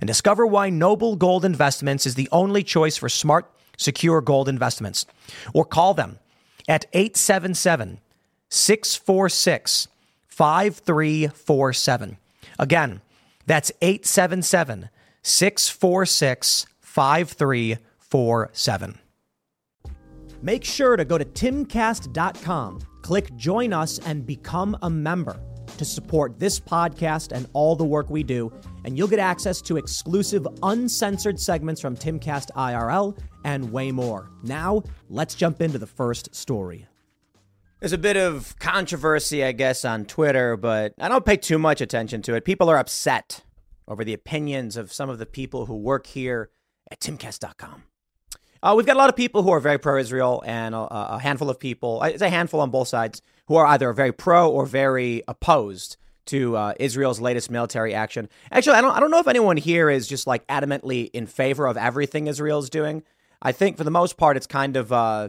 and discover why Noble Gold Investments is the only choice for smart, secure gold investments. Or call them at 877 646 5347. Again, that's 877 646 5347. Make sure to go to timcast.com, click join us, and become a member to support this podcast and all the work we do, and you'll get access to exclusive, uncensored segments from Timcast IRL and way more. Now, let's jump into the first story. There's a bit of controversy, I guess, on Twitter, but I don't pay too much attention to it. People are upset over the opinions of some of the people who work here at timcast.com. Uh, we've got a lot of people who are very pro Israel and a, a, handful of people, it's a handful on both sides, who are either very pro or very opposed to uh, Israel's latest military action. Actually, I don't, I don't know if anyone here is just like adamantly in favor of everything Israel's doing. I think for the most part, it's kind of, uh,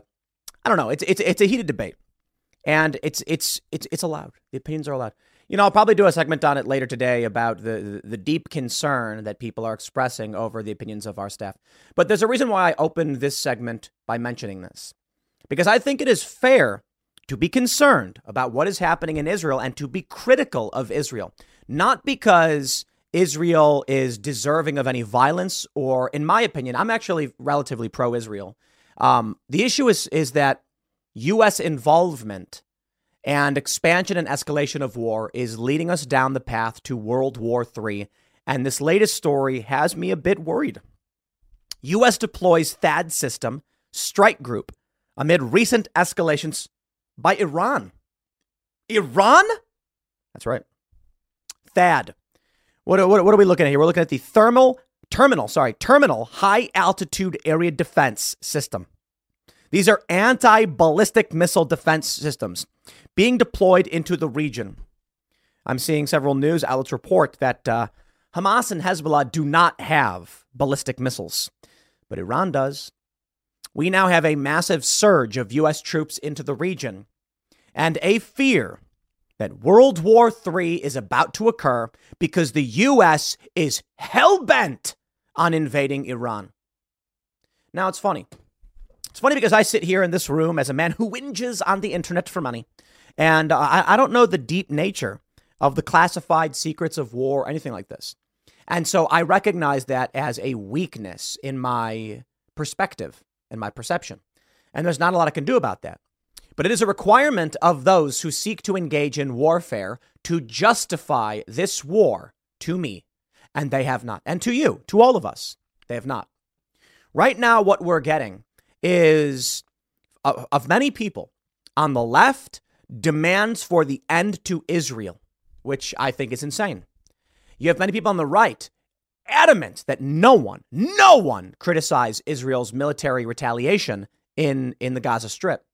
I don't know, it's, it's, it's a heated debate. And it's, it's, it's, it's allowed. The opinions are allowed. You know, I'll probably do a segment on it later today about the, the deep concern that people are expressing over the opinions of our staff. But there's a reason why I opened this segment by mentioning this. Because I think it is fair to be concerned about what is happening in Israel and to be critical of Israel. Not because Israel is deserving of any violence, or in my opinion, I'm actually relatively pro Israel. Um, the issue is, is that U.S. involvement and expansion and escalation of war is leading us down the path to World War III. And this latest story has me a bit worried. U.S. deploys THAAD system strike group amid recent escalations by Iran. Iran? That's right. THAAD. What, what, what are we looking at here? We're looking at the thermal terminal, sorry, terminal high altitude area defense system. These are anti ballistic missile defense systems being deployed into the region. I'm seeing several news outlets report that uh, Hamas and Hezbollah do not have ballistic missiles, but Iran does. We now have a massive surge of U.S. troops into the region and a fear that World War III is about to occur because the U.S. is hell bent on invading Iran. Now, it's funny. It's funny because I sit here in this room as a man who whinges on the internet for money. And I, I don't know the deep nature of the classified secrets of war or anything like this. And so I recognize that as a weakness in my perspective and my perception. And there's not a lot I can do about that. But it is a requirement of those who seek to engage in warfare to justify this war to me. And they have not. And to you, to all of us, they have not. Right now, what we're getting is of many people on the left demands for the end to Israel, which I think is insane. You have many people on the right adamant that no one, no one criticize Israel's military retaliation in, in the Gaza Strip.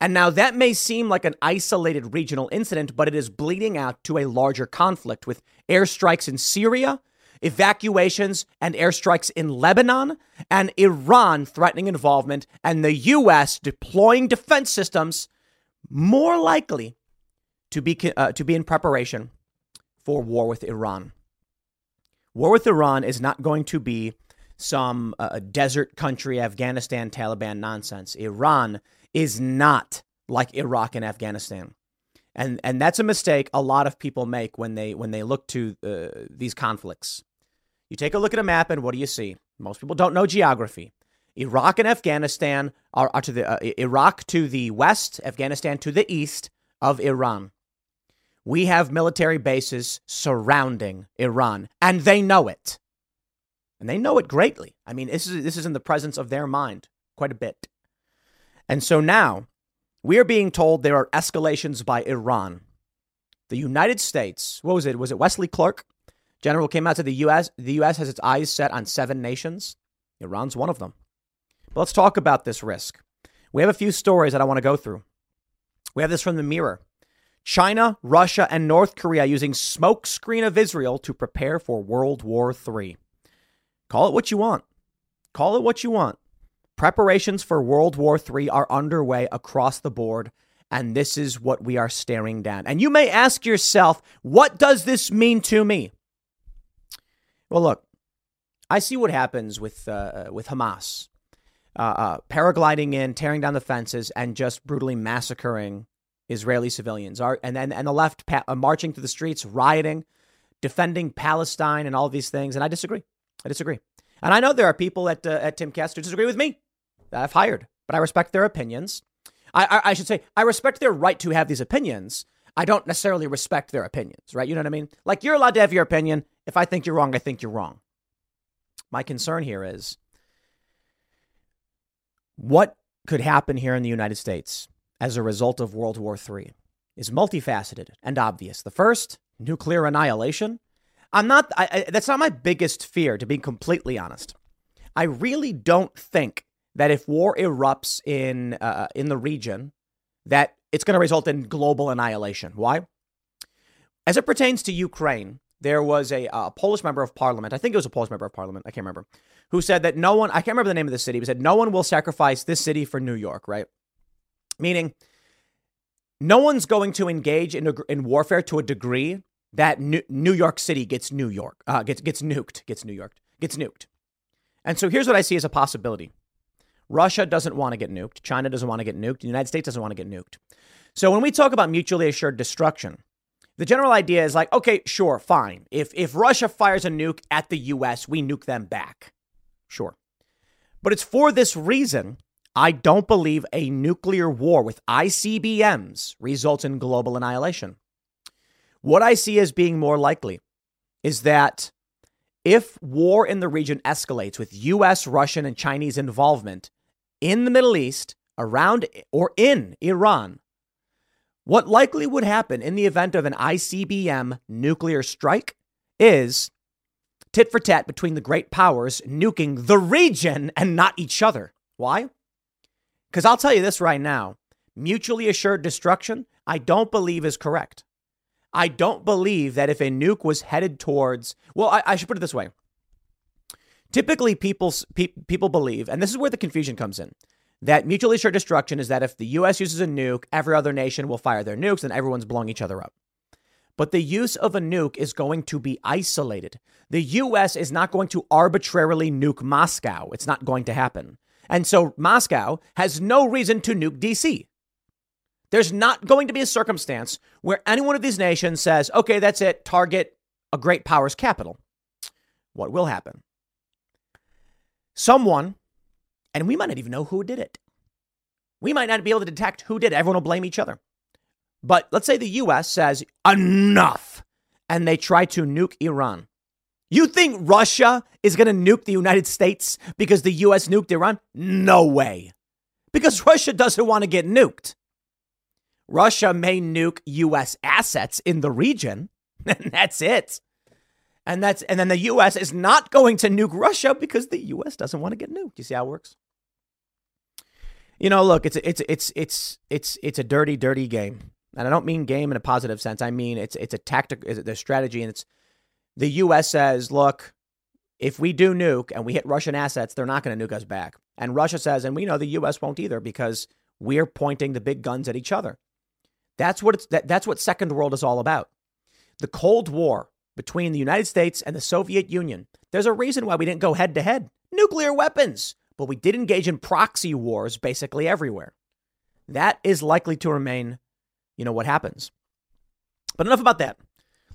And now that may seem like an isolated regional incident, but it is bleeding out to a larger conflict with airstrikes in Syria, evacuations and airstrikes in Lebanon, and Iran threatening involvement, and the U.S. deploying defense systems more likely to be, uh, to be in preparation for war with Iran. War with Iran is not going to be some uh, desert country, Afghanistan, Taliban nonsense. Iran is not like Iraq and Afghanistan. And, and that's a mistake a lot of people make when they, when they look to uh, these conflicts. You take a look at a map, and what do you see? Most people don't know geography. Iraq and Afghanistan are, are to the uh, Iraq to the west, Afghanistan to the east of Iran. We have military bases surrounding Iran, and they know it. And they know it greatly. I mean, this is, this is in the presence of their mind quite a bit. And so now we are being told there are escalations by Iran. The United States, what was it? Was it Wesley Clark? General came out to the U.S. The U.S. has its eyes set on seven nations. Iran's one of them. But let's talk about this risk. We have a few stories that I want to go through. We have this from the Mirror. China, Russia, and North Korea using smokescreen of Israel to prepare for World War III. Call it what you want. Call it what you want. Preparations for World War III are underway across the board, and this is what we are staring down. And you may ask yourself, what does this mean to me? Well, look, I see what happens with uh, with Hamas, uh, uh, paragliding in, tearing down the fences, and just brutally massacring Israeli civilians. Are and then and the left pa- uh, marching through the streets, rioting, defending Palestine, and all these things. And I disagree. I disagree. And I know there are people at uh, at Timcast who disagree with me that I've hired, but I respect their opinions. I, I, I should say I respect their right to have these opinions. I don't necessarily respect their opinions, right? You know what I mean? Like you're allowed to have your opinion. If I think you're wrong, I think you're wrong. My concern here is what could happen here in the United States as a result of World War III is multifaceted and obvious. The first, nuclear annihilation. I'm not, I, I, that's not my biggest fear, to be completely honest. I really don't think that if war erupts in, uh, in the region, that it's going to result in global annihilation. Why? As it pertains to Ukraine, there was a, a, Polish member of parliament, I think it was a Polish member of parliament, I can't remember, who said that no one, I can't remember the name of the city, but said no one will sacrifice this city for New York, right? Meaning, no one's going to engage in, in warfare to a degree that New, New York City gets New York, uh, gets, gets nuked, gets New York, gets nuked. And so here's what I see as a possibility Russia doesn't want to get nuked. China doesn't want to get nuked. The United States doesn't want to get nuked. So when we talk about mutually assured destruction, the general idea is like, okay, sure, fine. If if Russia fires a nuke at the US, we nuke them back. Sure. But it's for this reason I don't believe a nuclear war with ICBMs results in global annihilation. What I see as being more likely is that if war in the region escalates with US, Russian, and Chinese involvement in the Middle East, around or in Iran, what likely would happen in the event of an ICBM nuclear strike is tit for tat between the great powers nuking the region and not each other. Why? Because I'll tell you this right now mutually assured destruction, I don't believe is correct. I don't believe that if a nuke was headed towards, well, I, I should put it this way. Typically, people, pe- people believe, and this is where the confusion comes in, that mutually assured destruction is that if the US uses a nuke, every other nation will fire their nukes and everyone's blowing each other up. But the use of a nuke is going to be isolated. The US is not going to arbitrarily nuke Moscow. It's not going to happen. And so Moscow has no reason to nuke DC. There's not going to be a circumstance where any one of these nations says, okay, that's it, target a great power's capital. What will happen? Someone and we might not even know who did it. We might not be able to detect who did it. Everyone will blame each other. But let's say the US says, enough, and they try to nuke Iran. You think Russia is going to nuke the United States because the US nuked Iran? No way. Because Russia doesn't want to get nuked. Russia may nuke US assets in the region, and that's it. And that's and then the US is not going to nuke Russia because the US doesn't want to get nuked. You see how it works? You know, look, it's it's it's it's it's it's a dirty, dirty game, and I don't mean game in a positive sense. I mean it's it's a tactic, it's a strategy, and it's the U.S. says, look, if we do nuke and we hit Russian assets, they're not going to nuke us back, and Russia says, and we know the U.S. won't either because we're pointing the big guns at each other. That's what it's that, that's what Second World is all about. The Cold War between the United States and the Soviet Union. There's a reason why we didn't go head to head. Nuclear weapons but we did engage in proxy wars basically everywhere. That is likely to remain, you know, what happens. But enough about that.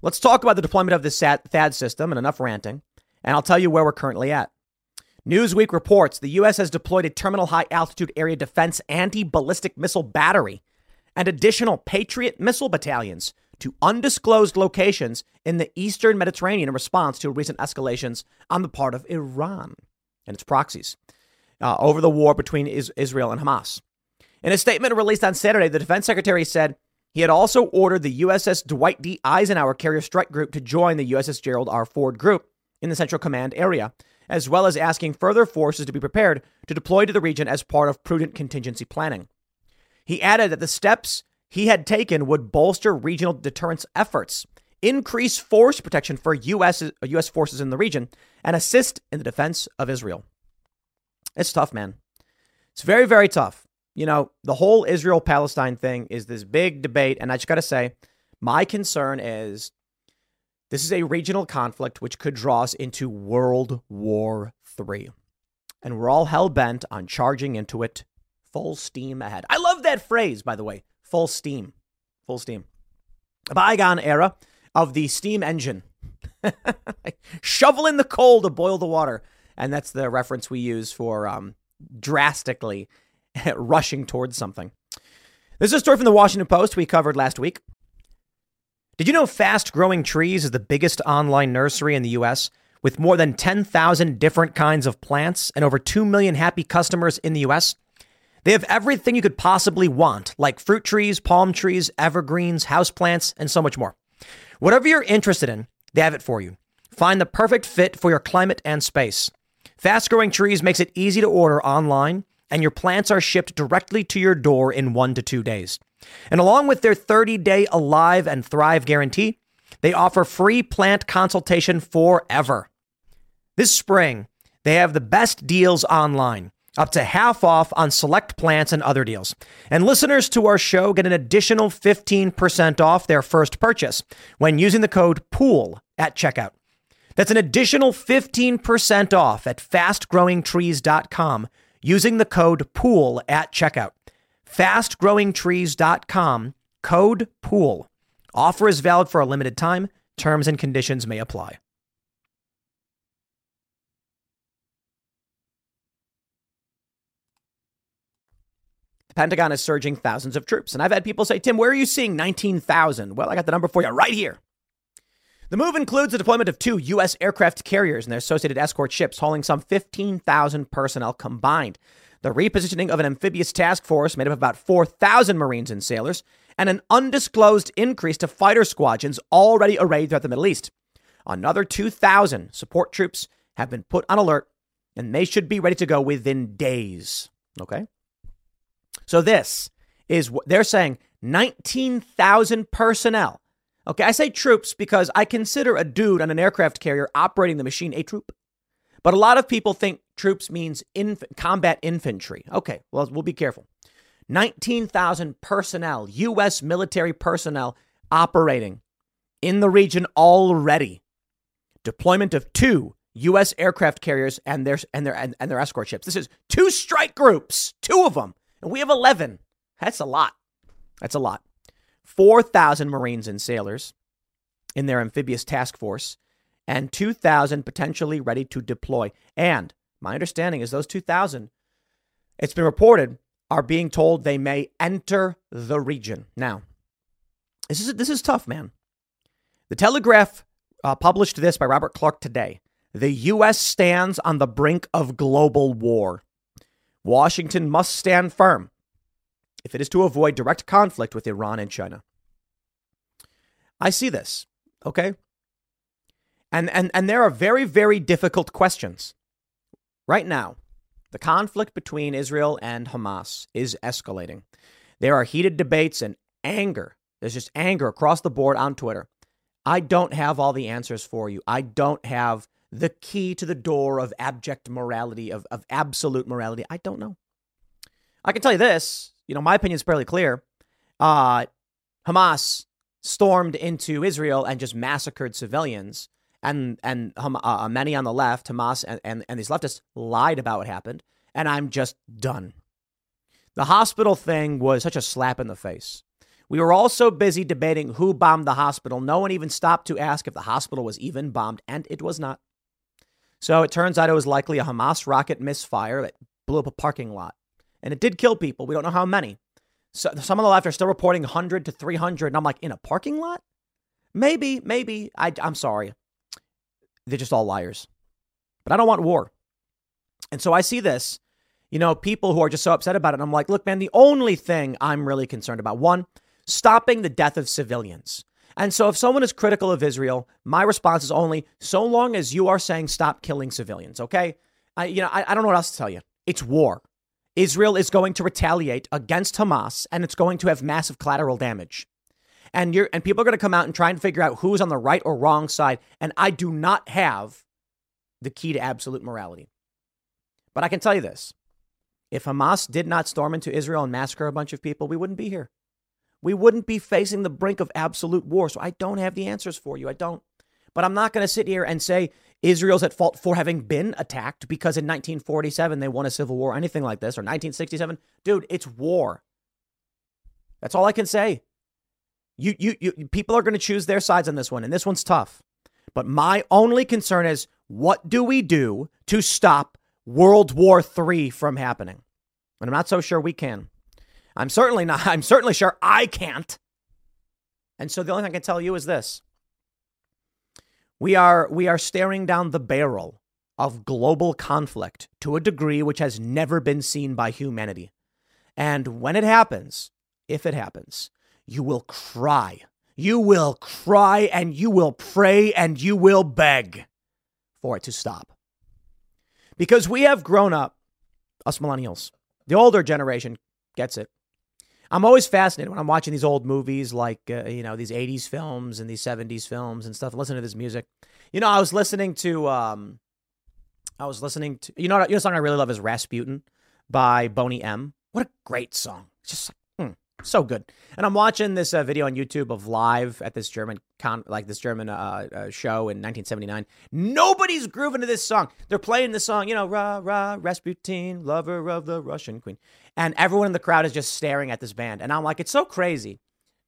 Let's talk about the deployment of this THAAD system and enough ranting, and I'll tell you where we're currently at. Newsweek reports the U.S. has deployed a terminal high altitude area defense anti ballistic missile battery and additional Patriot missile battalions to undisclosed locations in the eastern Mediterranean in response to recent escalations on the part of Iran and its proxies uh, over the war between is- Israel and Hamas. In a statement released on Saturday, the defense secretary said he had also ordered the USS Dwight D. Eisenhower carrier strike group to join the USS Gerald R. Ford group in the Central Command area, as well as asking further forces to be prepared to deploy to the region as part of prudent contingency planning. He added that the steps he had taken would bolster regional deterrence efforts, increase force protection for US, US forces in the region, and assist in the defense of Israel. It's tough, man. It's very, very tough. You know, the whole Israel Palestine thing is this big debate. And I just got to say, my concern is this is a regional conflict which could draw us into World War III. And we're all hell bent on charging into it full steam ahead. I love that phrase, by the way full steam. Full steam. A bygone era of the steam engine. Shovel in the coal to boil the water. And that's the reference we use for um, drastically rushing towards something. This is a story from the Washington Post we covered last week. Did you know Fast Growing Trees is the biggest online nursery in the US with more than 10,000 different kinds of plants and over 2 million happy customers in the US? They have everything you could possibly want, like fruit trees, palm trees, evergreens, houseplants, and so much more. Whatever you're interested in, they have it for you. Find the perfect fit for your climate and space. Fast Growing Trees makes it easy to order online, and your plants are shipped directly to your door in one to two days. And along with their 30 day Alive and Thrive guarantee, they offer free plant consultation forever. This spring, they have the best deals online, up to half off on select plants and other deals. And listeners to our show get an additional 15% off their first purchase when using the code POOL at checkout. That's an additional 15% off at fastgrowingtrees.com using the code POOL at checkout fastgrowingtrees.com, code POOL. Offer is valid for a limited time. Terms and conditions may apply. The Pentagon is surging thousands of troops. And I've had people say, Tim, where are you seeing 19,000? Well, I got the number for you right here. The move includes the deployment of two U.S. aircraft carriers and their associated escort ships, hauling some 15,000 personnel combined the repositioning of an amphibious task force made up of about 4,000 Marines and sailors, and an undisclosed increase to fighter squadrons already arrayed throughout the Middle East. Another 2,000 support troops have been put on alert, and they should be ready to go within days. Okay? So this is what they're saying 19,000 personnel. Okay, I say troops because I consider a dude on an aircraft carrier operating the machine a troop. But a lot of people think troops means inf- combat infantry. Okay, well, we'll be careful. 19,000 personnel, U.S. military personnel operating in the region already. Deployment of two U.S. aircraft carriers and their and their and, and their escort ships. This is two strike groups, two of them, and we have 11. That's a lot. That's a lot. 4,000 Marines and sailors in their amphibious task force, and 2,000 potentially ready to deploy. And my understanding is those 2,000, it's been reported, are being told they may enter the region. Now, this is, this is tough, man. The Telegraph uh, published this by Robert Clark today. The U.S. stands on the brink of global war. Washington must stand firm if it is to avoid direct conflict with Iran and China. I see this, okay? And, and, and there are very, very difficult questions. Right now, the conflict between Israel and Hamas is escalating. There are heated debates and anger. There's just anger across the board on Twitter. I don't have all the answers for you. I don't have the key to the door of abject morality, of, of absolute morality. I don't know. I can tell you this. You know, my opinion is fairly clear. Uh, Hamas stormed into Israel and just massacred civilians and and uh, uh, many on the left, Hamas and, and, and these leftists lied about what happened, and I'm just done. The hospital thing was such a slap in the face. We were all so busy debating who bombed the hospital, no one even stopped to ask if the hospital was even bombed, and it was not. So it turns out it was likely a Hamas rocket misfire that blew up a parking lot. And it did kill people. We don't know how many. So some of the left are still reporting 100 to 300. And I'm like, in a parking lot? Maybe, maybe. I, I'm sorry. They're just all liars. But I don't want war. And so I see this, you know, people who are just so upset about it. And I'm like, look, man, the only thing I'm really concerned about one, stopping the death of civilians. And so if someone is critical of Israel, my response is only so long as you are saying stop killing civilians, okay? I, you know, I, I don't know what else to tell you. It's war. Israel is going to retaliate against Hamas and it's going to have massive collateral damage. And you're and people are going to come out and try and figure out who's on the right or wrong side. And I do not have the key to absolute morality. But I can tell you this. If Hamas did not storm into Israel and massacre a bunch of people, we wouldn't be here we wouldn't be facing the brink of absolute war. So I don't have the answers for you. I don't. But I'm not going to sit here and say Israel's at fault for having been attacked because in 1947 they won a civil war, or anything like this, or 1967. Dude, it's war. That's all I can say. You, you, you people are going to choose their sides on this one, and this one's tough. But my only concern is what do we do to stop World War III from happening? And I'm not so sure we can. I'm certainly not, I'm certainly sure I can't. And so the only thing I can tell you is this. We are we are staring down the barrel of global conflict to a degree which has never been seen by humanity. And when it happens, if it happens, you will cry. You will cry and you will pray and you will beg for it to stop. Because we have grown up, us millennials, the older generation gets it. I'm always fascinated when I'm watching these old movies, like uh, you know these '80s films and these '70s films and stuff. Listen to this music. You know, I was listening to, um, I was listening to, you know, you know, song I really love is Rasputin by Boney M. What a great song! It's just so good. And I'm watching this uh, video on YouTube of live at this German con, like this German uh, uh, show in 1979. Nobody's grooving to this song. They're playing the song, you know, rah rah Rasputin, lover of the Russian queen, and everyone in the crowd is just staring at this band. And I'm like, it's so crazy.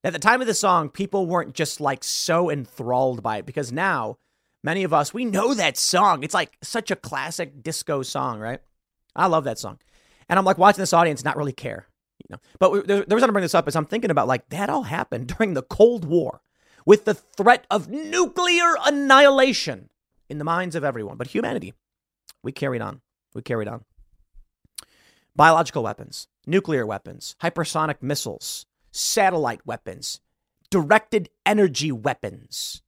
At the time of the song, people weren't just like so enthralled by it because now many of us we know that song. It's like such a classic disco song, right? I love that song. And I'm like watching this audience not really care. Know, but the reason I bring this up is I'm thinking about like that all happened during the Cold War, with the threat of nuclear annihilation in the minds of everyone. But humanity, we carried on. We carried on. Biological weapons, nuclear weapons, hypersonic missiles, satellite weapons, directed energy weapons,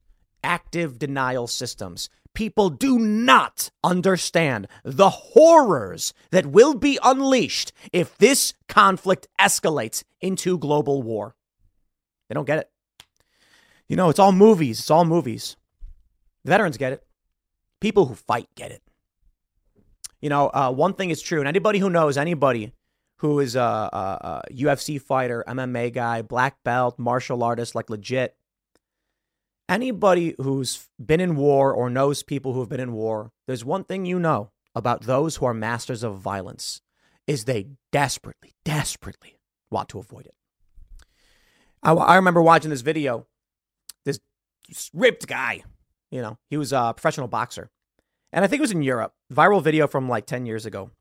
active denial systems, people do not understand the horrors that will be unleashed if this conflict escalates into global war. They don't get it. You know, it's all movies. It's all movies. Veterans get it. People who fight get it. You know, uh, one thing is true, and anybody who knows anybody who is a, a, a UFC fighter, MMA guy, black belt, martial artist, like legit, anybody who's been in war or knows people who have been in war, there's one thing you know about those who are masters of violence is they desperately, desperately want to avoid it. I, I remember watching this video. This ripped guy, you know, he was a professional boxer. And I think it was in Europe, viral video from like 10 years ago.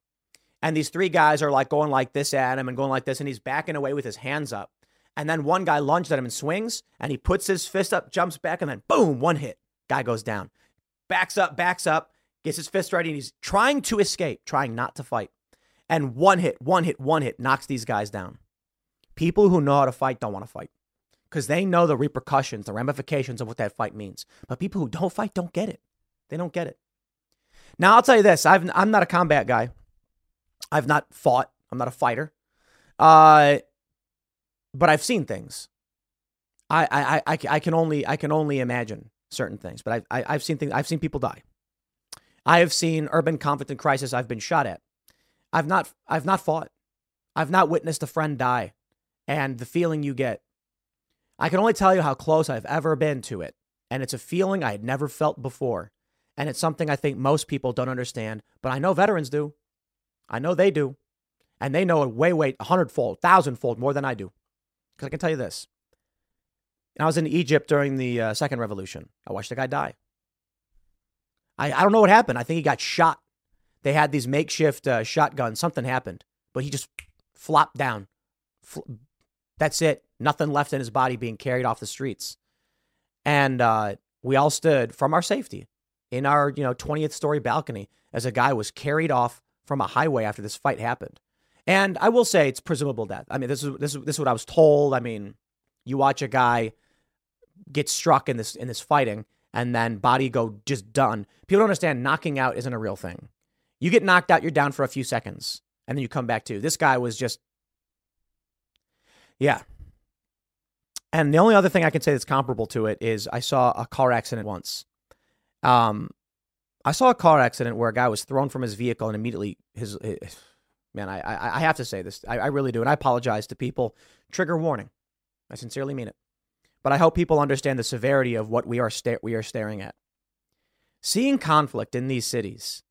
And these three guys are like going like this at him and going like this, and he's backing away with his hands up. And then one guy lunged at him and swings, and he puts his fist up, jumps back, and then boom, one hit. Guy goes down. Backs up, backs up, gets his fist ready, and he's trying to escape, trying not to fight. And one hit, one hit, one hit knocks these guys down. People who know how to fight don't want to fight because they know the repercussions, the ramifications of what that fight means. But people who don't fight don't get it. They don't get it. Now, I'll tell you this I've, I'm not a combat guy, I've not fought, I'm not a fighter. Uh, but I've seen things. I, I, I, I can only I can only imagine certain things, but I, I, have seen things. I've seen people die. I have seen urban conflict and crisis. I've been shot at. I've not I've not fought. I've not witnessed a friend die, and the feeling you get. I can only tell you how close I've ever been to it, and it's a feeling I had never felt before, and it's something I think most people don't understand. But I know veterans do. I know they do, and they know it way, way, a hundredfold, thousandfold more than I do. Because I can tell you this. I was in Egypt during the uh, second revolution. I watched a guy die. I, I don't know what happened. I think he got shot. They had these makeshift uh, shotguns. Something happened, but he just flopped down. That's it. Nothing left in his body being carried off the streets. And uh, we all stood from our safety in our, you know, 20th story balcony as a guy was carried off from a highway after this fight happened. And I will say it's presumable death. I mean, this is this is this is what I was told. I mean, you watch a guy get struck in this in this fighting and then body go just done. People don't understand knocking out isn't a real thing. You get knocked out, you're down for a few seconds, and then you come back to. This guy was just Yeah. And the only other thing I can say that's comparable to it is I saw a car accident once. Um I saw a car accident where a guy was thrown from his vehicle and immediately his, his man, I, I, I have to say this. I, I really do, and I apologize to people. Trigger warning. I sincerely mean it. But I hope people understand the severity of what we are sta- we are staring at. Seeing conflict in these cities,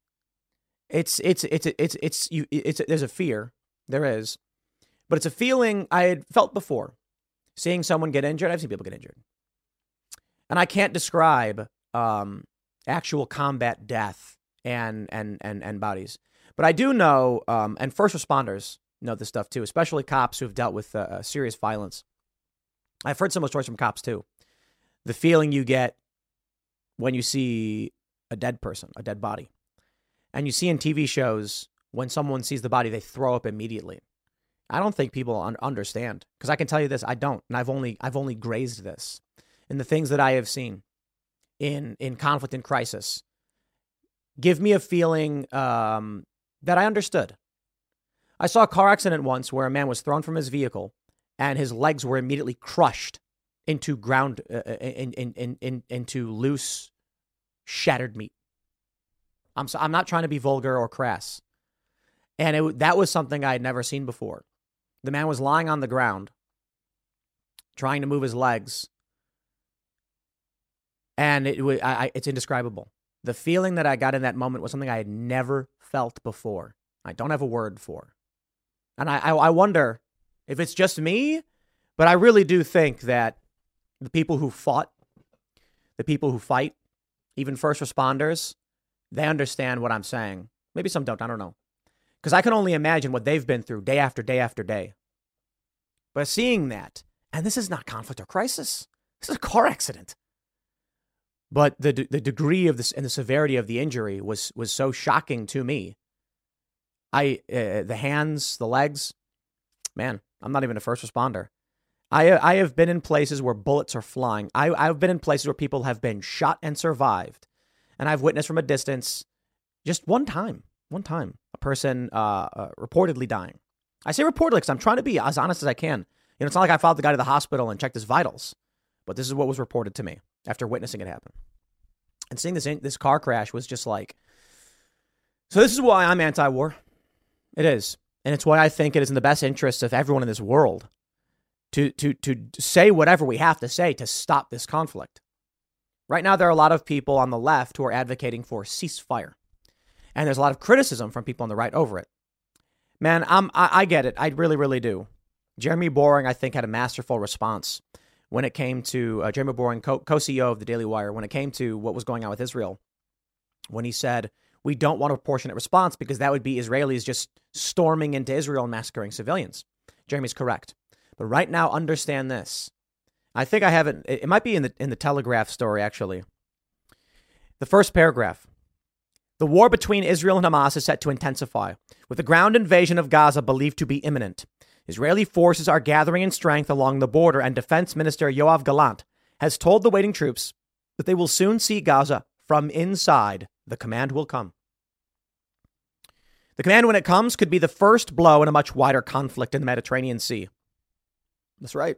it's it's it's it's it's you it's there's a fear there is, but it's a feeling I had felt before. Seeing someone get injured, I've seen people get injured, and I can't describe um, actual combat death and and and and bodies. But I do know, um, and first responders know this stuff too, especially cops who have dealt with uh, uh serious violence. I've heard similar stories from cops too. The feeling you get when you see a dead person, a dead body, and you see in TV shows when someone sees the body, they throw up immediately. I don't think people un- understand because I can tell you this, I don't, and I've only I've only grazed this in the things that I have seen in in conflict and crisis give me a feeling um, that I understood. I saw a car accident once where a man was thrown from his vehicle and his legs were immediately crushed into ground uh, uh in, in, in, in, into loose shattered meat. I'm so, I'm not trying to be vulgar or crass. And it, that was something I had never seen before. The man was lying on the ground trying to move his legs and it was I, it's indescribable. The feeling that I got in that moment was something I had never felt before. I don't have a word for, and I, I, I wonder if it's just me, but I really do think that the people who fought, the people who fight, even first responders, they understand what I'm saying. Maybe some don't. I don't know, because I can only imagine what they've been through day after day after day. But seeing that, and this is not conflict or crisis. This is a car accident but the the degree of this and the severity of the injury was was so shocking to me. I uh, the hands, the legs, man, I'm not even a first responder. I I have been in places where bullets are flying. I I've been in places where people have been shot and survived, and I've witnessed from a distance, just one time, one time, a person uh, uh, reportedly dying. I say reportedly because I'm trying to be as honest as I can. You know, it's not like I followed the guy to the hospital and checked his vitals, but this is what was reported to me after witnessing it happen. And seeing this this car crash was just like So this is why I'm anti-war. It is. And it's why I think it is in the best interest of everyone in this world to to to say whatever we have to say to stop this conflict. Right now there are a lot of people on the left who are advocating for ceasefire. And there's a lot of criticism from people on the right over it. Man, I'm I, I get it. I really really do. Jeremy Boring I think had a masterful response when it came to uh, Jeremy Boring, co CEO of the Daily Wire, when it came to what was going on with Israel, when he said, we don't want a proportionate response because that would be Israelis just storming into Israel and massacring civilians. Jeremy's correct. But right now, understand this. I think I have it. It might be in the in the Telegraph story actually. The first paragraph. The war between Israel and Hamas is set to intensify, with the ground invasion of Gaza believed to be imminent. Israeli forces are gathering in strength along the border, and Defense Minister Yoav Gallant has told the waiting troops that they will soon see Gaza from inside. The command will come. The command, when it comes, could be the first blow in a much wider conflict in the Mediterranean Sea. That's right.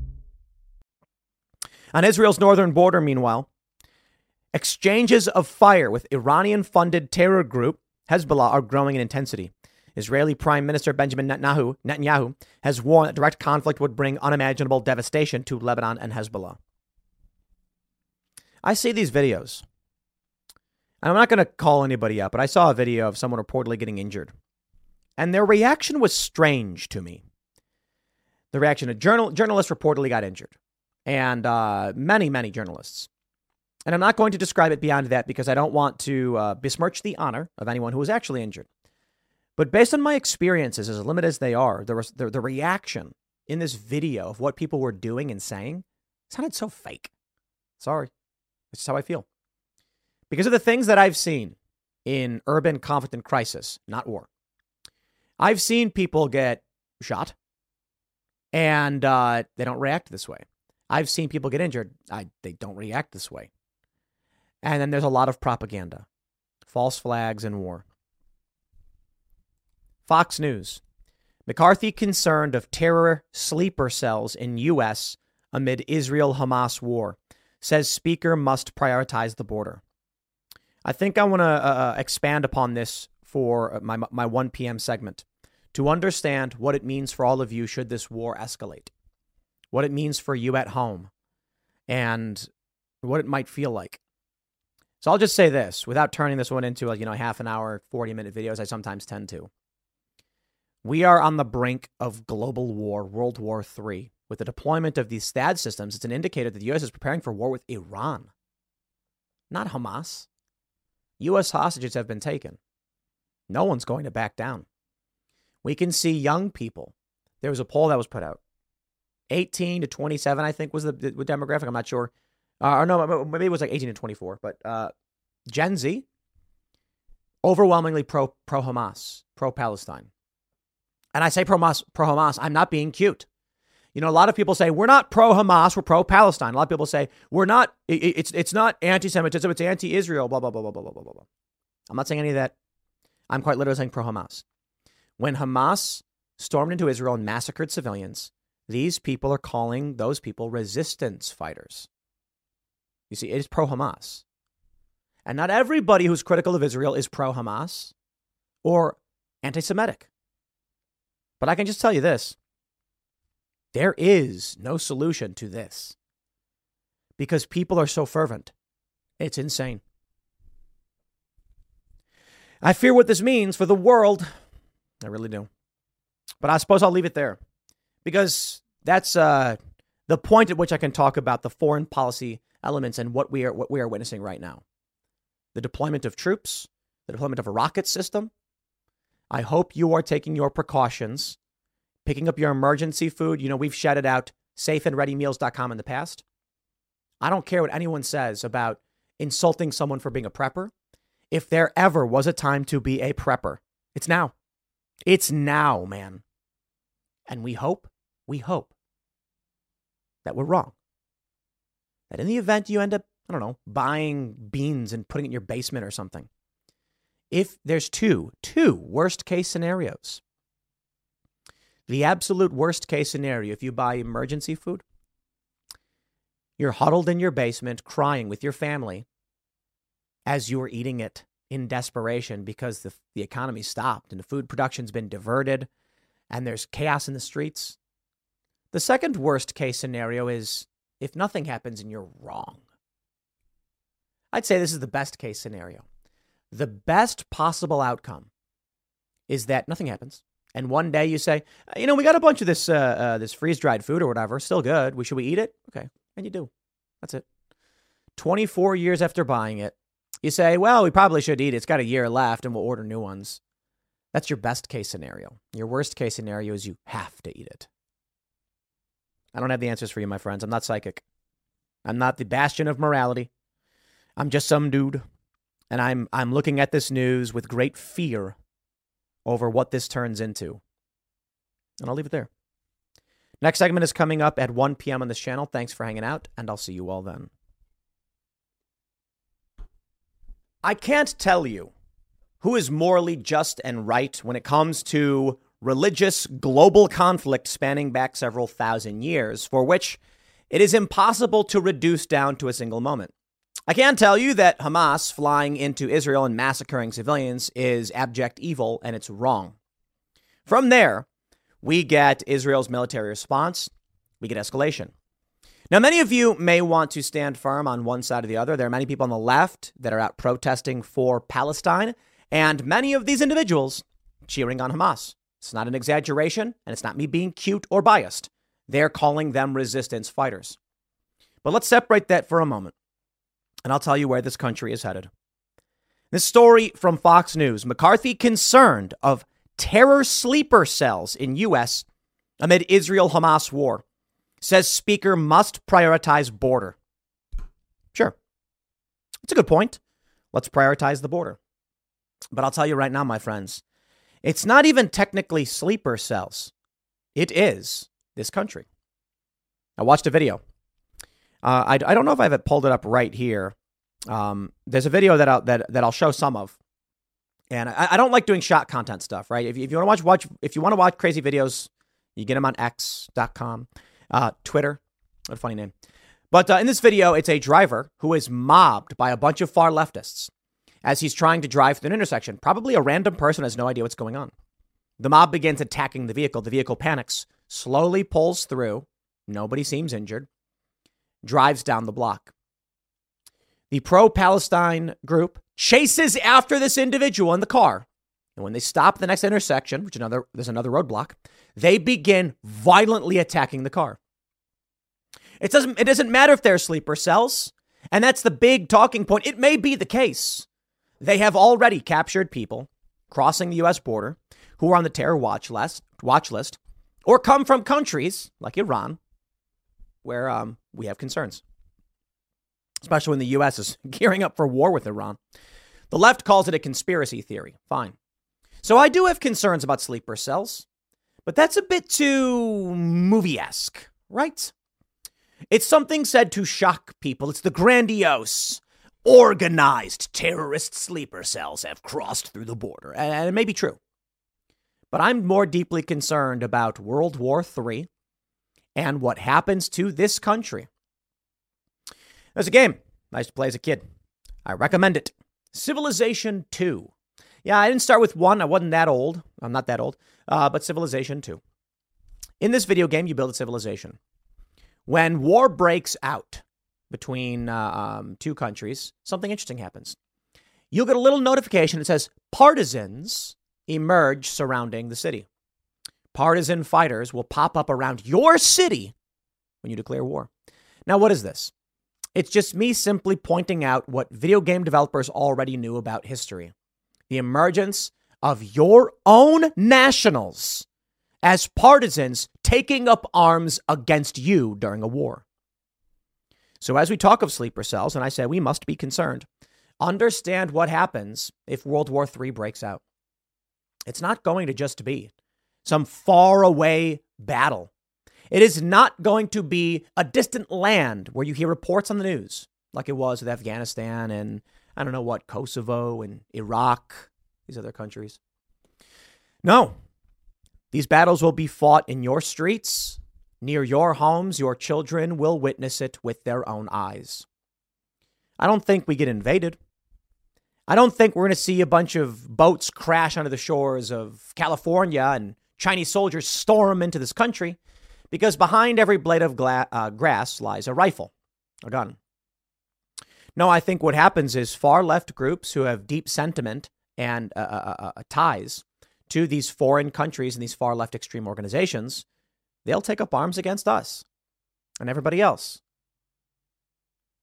On Israel's northern border, meanwhile, exchanges of fire with Iranian funded terror group Hezbollah are growing in intensity. Israeli Prime Minister Benjamin Netanyahu, Netanyahu has warned that direct conflict would bring unimaginable devastation to Lebanon and Hezbollah. I see these videos. And I'm not going to call anybody up, but I saw a video of someone reportedly getting injured. And their reaction was strange to me. The reaction, a journal, journalist reportedly got injured and uh, many, many journalists. And I'm not going to describe it beyond that because I don't want to uh, besmirch the honor of anyone who was actually injured. But based on my experiences, as limited as they are, the, the, the reaction in this video of what people were doing and saying sounded so fake. Sorry. That's how I feel. Because of the things that I've seen in urban conflict and crisis, not war. I've seen people get shot and uh, they don't react this way. I've seen people get injured. I, they don't react this way. And then there's a lot of propaganda, false flags, and war. Fox News. McCarthy concerned of terror sleeper cells in U.S. amid Israel Hamas war. Says Speaker must prioritize the border. I think I want to uh, uh, expand upon this for my, my 1 p.m. segment to understand what it means for all of you should this war escalate what it means for you at home, and what it might feel like. So I'll just say this without turning this one into a, you know, half an hour, 40 minute videos I sometimes tend to. We are on the brink of global war, World War III. With the deployment of these THAAD systems, it's an indicator that the U.S. is preparing for war with Iran, not Hamas. U.S. hostages have been taken. No one's going to back down. We can see young people. There was a poll that was put out 18 to 27, I think was the, the demographic. I'm not sure. Uh, or no, maybe it was like 18 to 24. But uh, Gen Z, overwhelmingly pro pro Hamas, pro Palestine. And I say pro Hamas, pro Hamas. I'm not being cute. You know, a lot of people say we're not pro Hamas, we're pro Palestine. A lot of people say we're not. It, it's it's not anti-Semitism, it's anti-Israel. Blah blah blah blah blah blah blah blah. I'm not saying any of that. I'm quite literally saying pro Hamas. When Hamas stormed into Israel and massacred civilians, these people are calling those people resistance fighters. You see, it is pro Hamas. And not everybody who's critical of Israel is pro Hamas or anti Semitic. But I can just tell you this there is no solution to this because people are so fervent. It's insane. I fear what this means for the world. I really do. But I suppose I'll leave it there because that's uh, the point at which I can talk about the foreign policy elements and what we are what we are witnessing right now. The deployment of troops, the deployment of a rocket system. I hope you are taking your precautions, picking up your emergency food. You know, we've shouted out safeandreadymeals.com in the past. I don't care what anyone says about insulting someone for being a prepper. If there ever was a time to be a prepper, it's now. It's now, man. And we hope we hope that we're wrong. That in the event you end up, I don't know, buying beans and putting it in your basement or something, if there's two, two worst case scenarios. The absolute worst case scenario, if you buy emergency food, you're huddled in your basement crying with your family as you are eating it in desperation because the, the economy stopped and the food production's been diverted and there's chaos in the streets. The second worst case scenario is if nothing happens and you're wrong. I'd say this is the best case scenario. The best possible outcome is that nothing happens. And one day you say, you know, we got a bunch of this uh, uh, this freeze dried food or whatever, still good. We should we eat it? Okay, and you do. That's it. Twenty four years after buying it, you say, well, we probably should eat it. It's got a year left, and we'll order new ones. That's your best case scenario. Your worst case scenario is you have to eat it. I don't have the answers for you, my friends. I'm not psychic. I'm not the bastion of morality. I'm just some dude And I'm I'm looking at this news with great fear over what this turns into. And I'll leave it there. Next segment is coming up at 1 p.m. on this channel. Thanks for hanging out, and I'll see you all then. I can't tell you who is morally just and right when it comes to religious global conflict spanning back several thousand years, for which it is impossible to reduce down to a single moment. I can tell you that Hamas flying into Israel and massacring civilians is abject evil and it's wrong. From there, we get Israel's military response, we get escalation. Now, many of you may want to stand firm on one side or the other. There are many people on the left that are out protesting for Palestine, and many of these individuals cheering on Hamas. It's not an exaggeration, and it's not me being cute or biased. They're calling them resistance fighters. But let's separate that for a moment, and I'll tell you where this country is headed. This story from Fox News McCarthy concerned of terror sleeper cells in U.S. amid Israel Hamas war. Says Speaker must prioritize border. Sure. It's a good point. Let's prioritize the border. But I'll tell you right now, my friends, it's not even technically sleeper cells. It is this country. I watched a video. Uh, I, I don't know if I have it pulled it up right here. Um, there's a video that I'll, that, that I'll show some of. And I, I don't like doing shot content stuff, right? If, if you want to watch, watch, if you want to watch crazy videos, you get them on x.com, uh, Twitter. What a funny name. But uh, in this video, it's a driver who is mobbed by a bunch of far leftists as he's trying to drive through an intersection. Probably a random person has no idea what's going on. The mob begins attacking the vehicle. The vehicle panics, slowly pulls through. Nobody seems injured. Drives down the block. The pro Palestine group chases after this individual in the car. And when they stop the next intersection, which another there's another roadblock, they begin violently attacking the car. It doesn't it doesn't matter if they're sleeper cells, and that's the big talking point. It may be the case. They have already captured people crossing the US border who are on the terror watch list, watch list or come from countries like Iran where um, we have concerns especially when the U.S. is gearing up for war with Iran. The left calls it a conspiracy theory. Fine. So I do have concerns about sleeper cells, but that's a bit too movie esque, right? It's something said to shock people. It's the grandiose, organized terrorist sleeper cells have crossed through the border. And it may be true. But I'm more deeply concerned about World War III and what happens to this country there's a game I used to play as a kid. I recommend it. Civilization 2. Yeah, I didn't start with 1. I wasn't that old. I'm not that old. Uh, but Civilization 2. In this video game, you build a civilization. When war breaks out between uh, um, two countries, something interesting happens. You'll get a little notification that says partisans emerge surrounding the city. Partisan fighters will pop up around your city when you declare war. Now, what is this? It's just me simply pointing out what video game developers already knew about history the emergence of your own nationals as partisans taking up arms against you during a war. So, as we talk of sleeper cells, and I say we must be concerned, understand what happens if World War III breaks out. It's not going to just be some faraway battle it is not going to be a distant land where you hear reports on the news like it was with Afghanistan and I don't know what, Kosovo and Iraq, these other countries. No, these battles will be fought in your streets, near your homes. Your children will witness it with their own eyes. I don't think we get invaded. I don't think we're going to see a bunch of boats crash onto the shores of California and Chinese soldiers storm into this country because behind every blade of gla- uh, grass lies a rifle, a gun. No, I think what happens is far left groups who have deep sentiment and uh, uh, uh, uh, ties to these foreign countries and these far left extreme organizations, they'll take up arms against us and everybody else.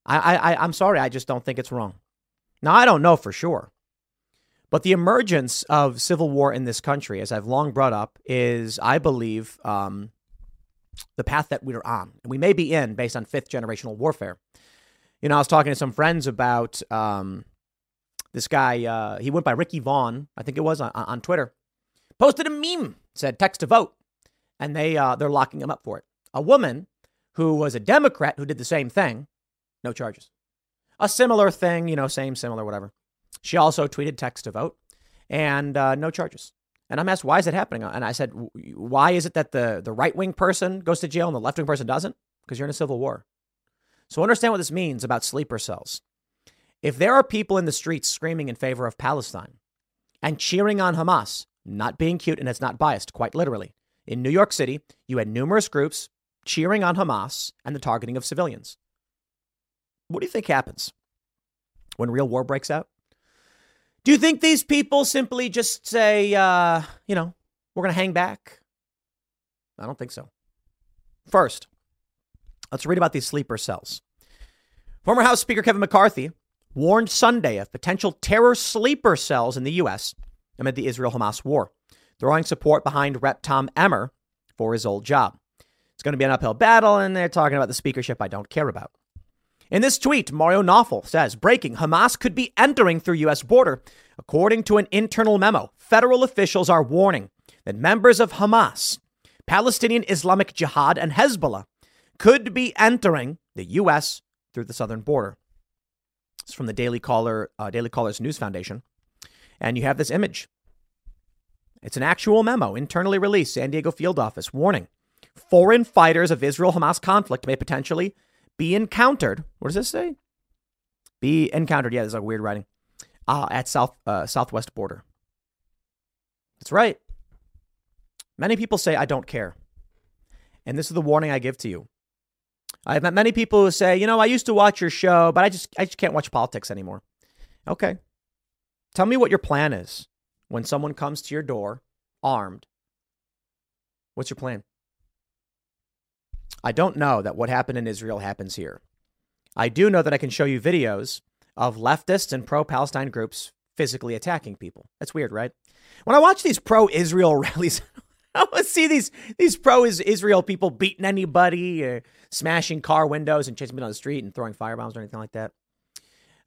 I, I, I'm sorry, I just don't think it's wrong. Now, I don't know for sure. But the emergence of civil war in this country, as I've long brought up, is, I believe, um, the path that we're on. And we may be in based on fifth generational warfare. You know, I was talking to some friends about um, This guy, uh, he went by Ricky Vaughn, I think it was on, on Twitter, posted a meme, said text to vote, and they uh, they're locking him up for it. A woman who was a Democrat who did the same thing, no charges. A similar thing, you know, same, similar, whatever. She also tweeted text to vote, and uh, no charges. And I'm asked, why is it happening? And I said, why is it that the, the right wing person goes to jail and the left wing person doesn't? Because you're in a civil war. So understand what this means about sleeper cells. If there are people in the streets screaming in favor of Palestine and cheering on Hamas, not being cute and it's not biased, quite literally, in New York City, you had numerous groups cheering on Hamas and the targeting of civilians. What do you think happens when real war breaks out? Do you think these people simply just say, uh, you know, we're going to hang back? I don't think so. First, let's read about these sleeper cells. Former House Speaker Kevin McCarthy warned Sunday of potential terror sleeper cells in the U.S. amid the Israel Hamas war, throwing support behind Rep. Tom Emmer for his old job. It's going to be an uphill battle, and they're talking about the speakership I don't care about. In this tweet, Mario Nawfal says, breaking, Hamas could be entering through U.S. border. According to an internal memo, federal officials are warning that members of Hamas, Palestinian Islamic Jihad, and Hezbollah could be entering the U.S. through the southern border. It's from the Daily Caller, uh, Daily Caller's News Foundation. And you have this image. It's an actual memo, internally released, San Diego field office, warning foreign fighters of Israel Hamas conflict may potentially be encountered. What does this say? Be encountered. Yeah, there's a weird writing. Uh, at south uh, southwest border. That's right. Many people say I don't care, and this is the warning I give to you. I've met many people who say, you know, I used to watch your show, but I just I just can't watch politics anymore. Okay. Tell me what your plan is when someone comes to your door armed. What's your plan? I don't know that what happened in Israel happens here. I do know that I can show you videos of leftists and pro Palestine groups physically attacking people. That's weird, right? When I watch these pro Israel rallies, I don't see these these pro Israel people beating anybody, or smashing car windows and chasing me down the street and throwing firebombs or anything like that.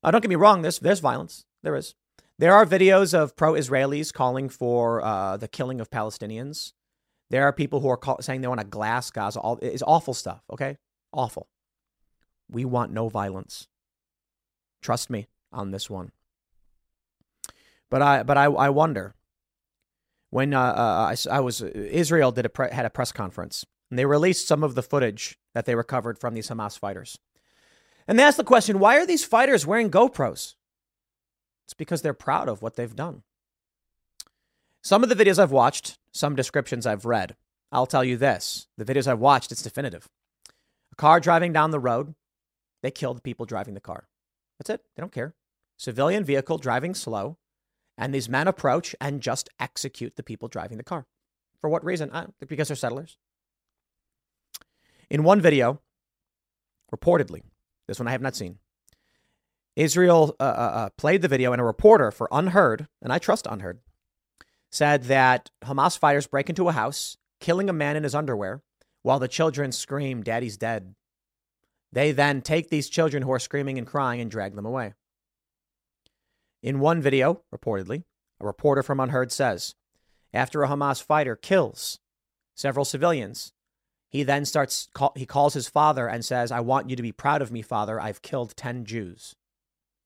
Uh, don't get me wrong. There's there's violence. There is. There are videos of pro Israelis calling for uh, the killing of Palestinians. There are people who are call, saying they want to glass Gaza. All it's awful stuff. Okay, awful. We want no violence. Trust me on this one. But I but I I wonder when uh, uh, I, I, was Israel did a pre- had a press conference and they released some of the footage that they recovered from these Hamas fighters. And they asked the question, why are these fighters wearing GoPros? It's because they're proud of what they've done. Some of the videos I've watched, some descriptions I've read, I'll tell you this. The videos I've watched, it's definitive. A car driving down the road, they killed the people driving the car. That's it. They don't care. Civilian vehicle driving slow, and these men approach and just execute the people driving the car. For what reason? Because they're settlers. In one video, reportedly, this one I have not seen, Israel uh, uh, uh, played the video, and a reporter for UnHerd, and I trust UnHerd, said that Hamas fighters break into a house, killing a man in his underwear, while the children scream, Daddy's dead. They then take these children who are screaming and crying and drag them away. In one video, reportedly, a reporter from UnHerd says, after a Hamas fighter kills several civilians, he then starts, call, he calls his father and says, I want you to be proud of me, father. I've killed 10 Jews.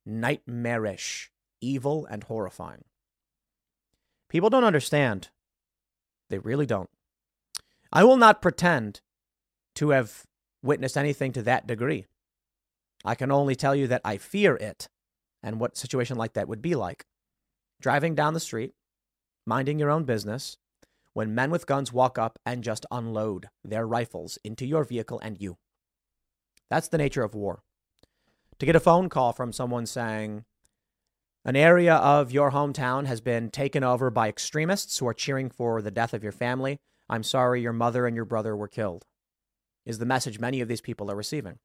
Nightmarish, evil, and horrifying. People don't understand. They really don't. I will not pretend to have witnessed anything to that degree. I can only tell you that I fear it and what situation like that would be like. Driving down the street, minding your own business, when men with guns walk up and just unload their rifles into your vehicle and you. That's the nature of war. To get a phone call from someone saying, an area of your hometown has been taken over by extremists who are cheering for the death of your family. I'm sorry your mother and your brother were killed, is the message many of these people are receiving.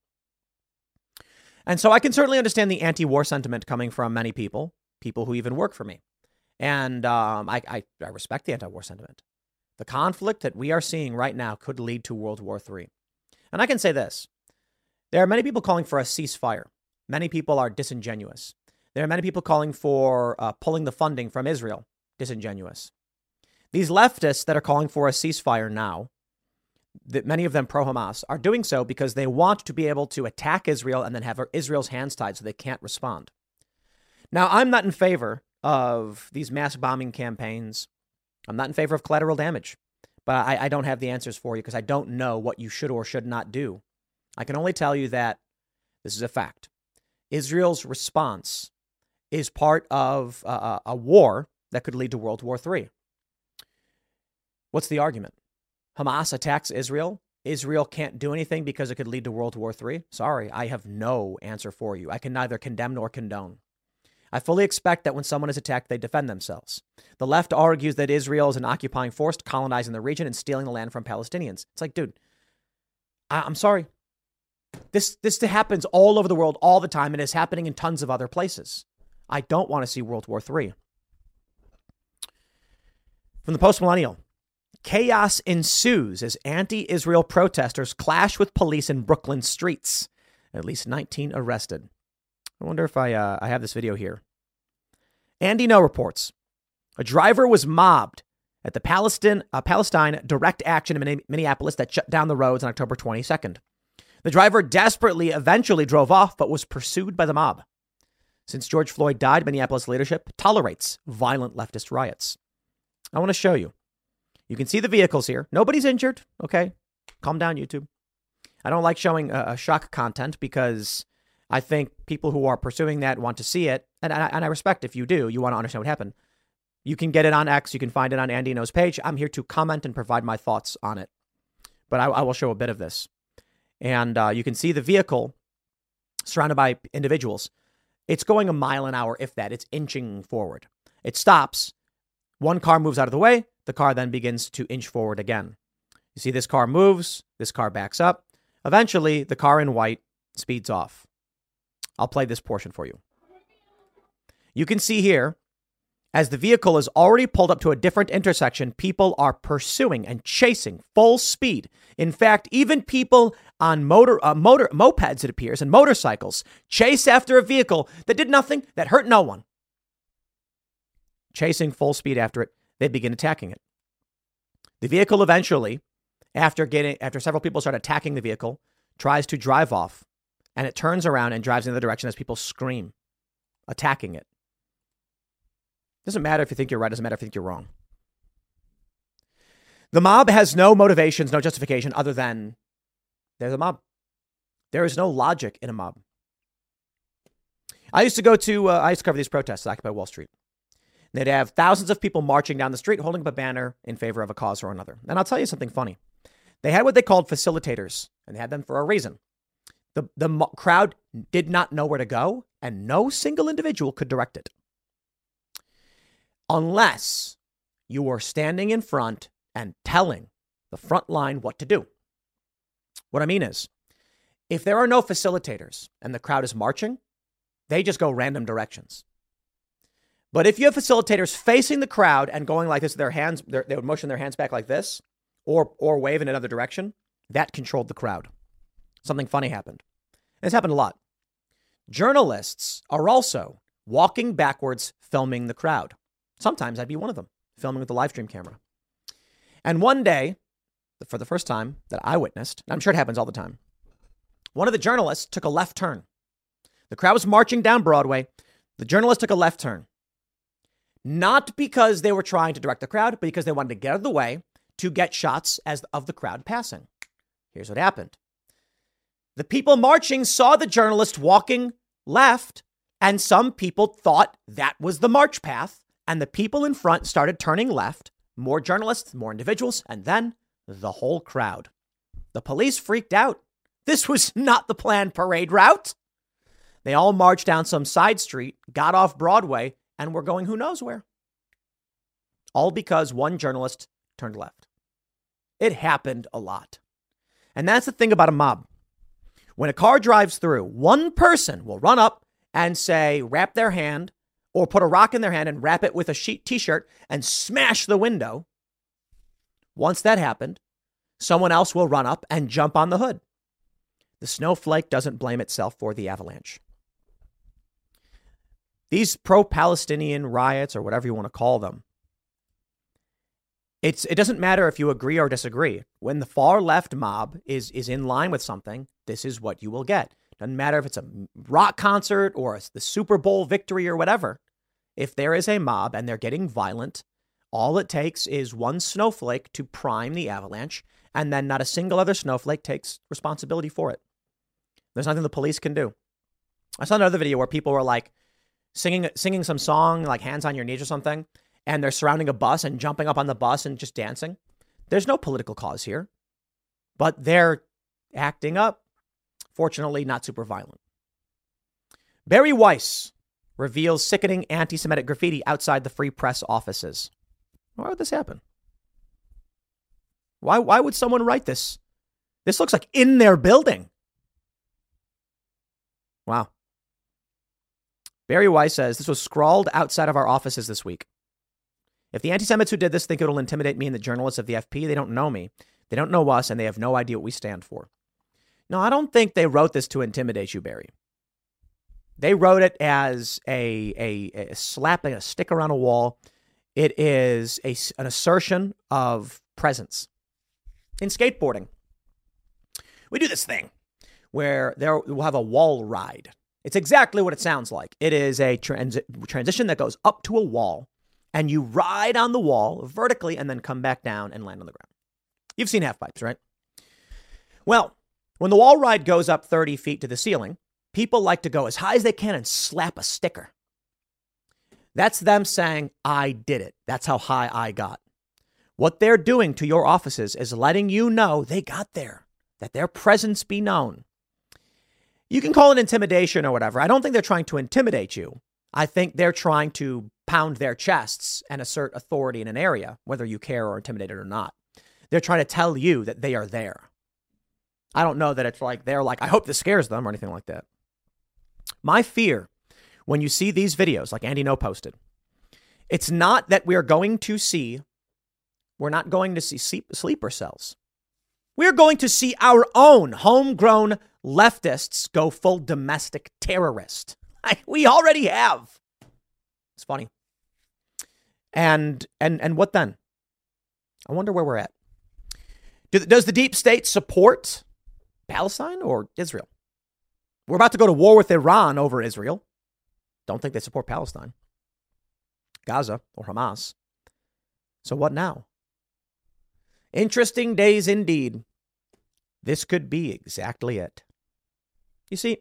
And so I can certainly understand the anti war sentiment coming from many people, people who even work for me. And um, I, I, I respect the anti war sentiment. The conflict that we are seeing right now could lead to World War III. And I can say this there are many people calling for a ceasefire. Many people are disingenuous. There are many people calling for uh, pulling the funding from Israel. Disingenuous. These leftists that are calling for a ceasefire now, that many of them pro Hamas, are doing so because they want to be able to attack Israel and then have Israel's hands tied so they can't respond. Now, I'm not in favor of these mass bombing campaigns. I'm not in favor of collateral damage, but I, I don't have the answers for you because I don't know what you should or should not do. I can only tell you that this is a fact. Israel's response is part of a, a war that could lead to World War III. What's the argument? Hamas attacks Israel. Israel can't do anything because it could lead to World War III. Sorry, I have no answer for you. I can neither condemn nor condone. I fully expect that when someone is attacked, they defend themselves. The left argues that Israel is an occupying force colonizing the region and stealing the land from Palestinians. It's like, dude, I- am sorry. This this happens all over the world all the time, and is happening in tons of other places. I don't want to see World War III. From the post millennial, chaos ensues as anti Israel protesters clash with police in Brooklyn streets. At least 19 arrested. I wonder if I, uh, I have this video here. Andy Ngo reports a driver was mobbed at the Palestine, uh, Palestine direct action in Minneapolis that shut down the roads on October 22nd. The driver desperately eventually drove off, but was pursued by the mob. Since George Floyd died, Minneapolis leadership tolerates violent leftist riots. I want to show you. You can see the vehicles here. Nobody's injured. Okay. Calm down, YouTube. I don't like showing uh, shock content because I think people who are pursuing that want to see it, and I, and I respect if you do, you want to understand what happened. You can get it on X. You can find it on Andy Ngo's page. I'm here to comment and provide my thoughts on it. But I, I will show a bit of this. And uh, you can see the vehicle surrounded by individuals. It's going a mile an hour, if that. It's inching forward. It stops. One car moves out of the way. The car then begins to inch forward again. You see, this car moves. This car backs up. Eventually, the car in white speeds off. I'll play this portion for you. You can see here, as the vehicle is already pulled up to a different intersection, people are pursuing and chasing full speed. In fact, even people on motor, uh, motor mopeds, it appears, and motorcycles chase after a vehicle that did nothing, that hurt no one. Chasing full speed after it, they begin attacking it. The vehicle eventually, after getting after several people start attacking the vehicle, tries to drive off and it turns around and drives in the direction as people scream, attacking it. Doesn't matter if you think you're right, doesn't matter if you think you're wrong. The mob has no motivations, no justification other than they're the mob. There is no logic in a mob. I used to go to, uh, I used to cover these protests at Occupy Wall Street. They'd have thousands of people marching down the street holding up a banner in favor of a cause or another. And I'll tell you something funny. They had what they called facilitators, and they had them for a reason. The, the crowd did not know where to go, and no single individual could direct it. Unless you were standing in front and telling the front line what to do. What I mean is, if there are no facilitators and the crowd is marching, they just go random directions. But if you have facilitators facing the crowd and going like this, their hands, they would motion their hands back like this, or or wave in another direction, that controlled the crowd something funny happened. And this happened a lot. Journalists are also walking backwards, filming the crowd. Sometimes I'd be one of them, filming with the live stream camera. And one day, for the first time that I witnessed, I'm sure it happens all the time, one of the journalists took a left turn. The crowd was marching down Broadway. The journalist took a left turn. Not because they were trying to direct the crowd, but because they wanted to get out of the way to get shots as of the crowd passing. Here's what happened. The people marching saw the journalist walking left, and some people thought that was the march path. And the people in front started turning left, more journalists, more individuals, and then the whole crowd. The police freaked out. This was not the planned parade route. They all marched down some side street, got off Broadway, and were going who knows where. All because one journalist turned left. It happened a lot. And that's the thing about a mob. When a car drives through, one person will run up and say, wrap their hand or put a rock in their hand and wrap it with a sheet t-shirt and smash the window. Once that happened, someone else will run up and jump on the hood. The snowflake doesn't blame itself for the avalanche. These pro Palestinian riots, or whatever you want to call them, it's, it doesn't matter if you agree or disagree. When the far left mob is, is in line with something, this is what you will get. Doesn't matter if it's a rock concert or the Super Bowl victory or whatever. If there is a mob and they're getting violent, all it takes is one snowflake to prime the avalanche, and then not a single other snowflake takes responsibility for it. There's nothing the police can do. I saw another video where people were like singing singing some song like "Hands on Your Knees" or something, and they're surrounding a bus and jumping up on the bus and just dancing. There's no political cause here, but they're acting up. Fortunately, not super violent. Bari Weiss reveals sickening anti Semitic graffiti outside the Free Press offices. Why would this happen? Why, why would someone write this? This looks like in their building. Wow. Bari Weiss says this was scrawled outside of our offices this week. If the anti Semites who did this think it'll intimidate me and the journalists of the FP, they don't know me. They don't know us, and they have no idea what we stand for. No, I don't think they wrote this to intimidate you, Bari. They wrote it as a, a, a slapping a sticker on a wall. It is a, an assertion of presence. In skateboarding, we do this thing where there we'll have a wall ride. It's exactly what it sounds like. It is a transi- transition that goes up to a wall and you ride on the wall vertically and then come back down and land on the ground. You've seen half pipes, right? Well, when the wall ride goes up 30 feet to the ceiling, people like to go as high as they can and slap a sticker. That's them saying, I did it. That's how high I got. What they're doing to your offices is letting you know they got there, that their presence be known. You can call it intimidation or whatever. I don't think they're trying to intimidate you. I think they're trying to pound their chests and assert authority in an area, whether you care or intimidated or not. They're trying to tell you that they are there. I don't know that it's like they're like, I hope this scares them or anything like that. My fear when you see these videos, like Andy Ngo posted, it's not that we're going to see, we're not going to see sleeper cells. We're going to see our own homegrown leftists go full domestic terrorist. we already have. It's funny. And and and what then? I wonder where we're at. Do, does the deep state support Palestine or Israel? We're about to go to war with Iran over Israel. Don't think they support Palestine, Gaza, or Hamas. So what now? Interesting days indeed. This could be exactly it. You see,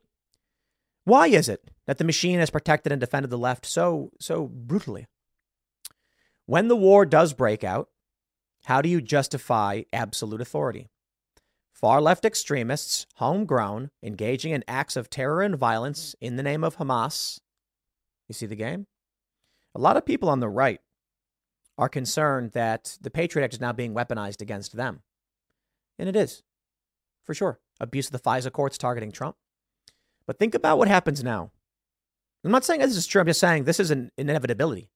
why is it that the machine has protected and defended the left so so brutally? When the war does break out, how do you justify absolute authority? Far left extremists, homegrown, engaging in acts of terror and violence in the name of Hamas. You see the game? A lot of people on the right are concerned that the Patriot Act is now being weaponized against them. And it is, for sure. Abuse of the FISA courts targeting Trump. But think about what happens now. I'm not saying this is true. I'm just saying this is an inevitability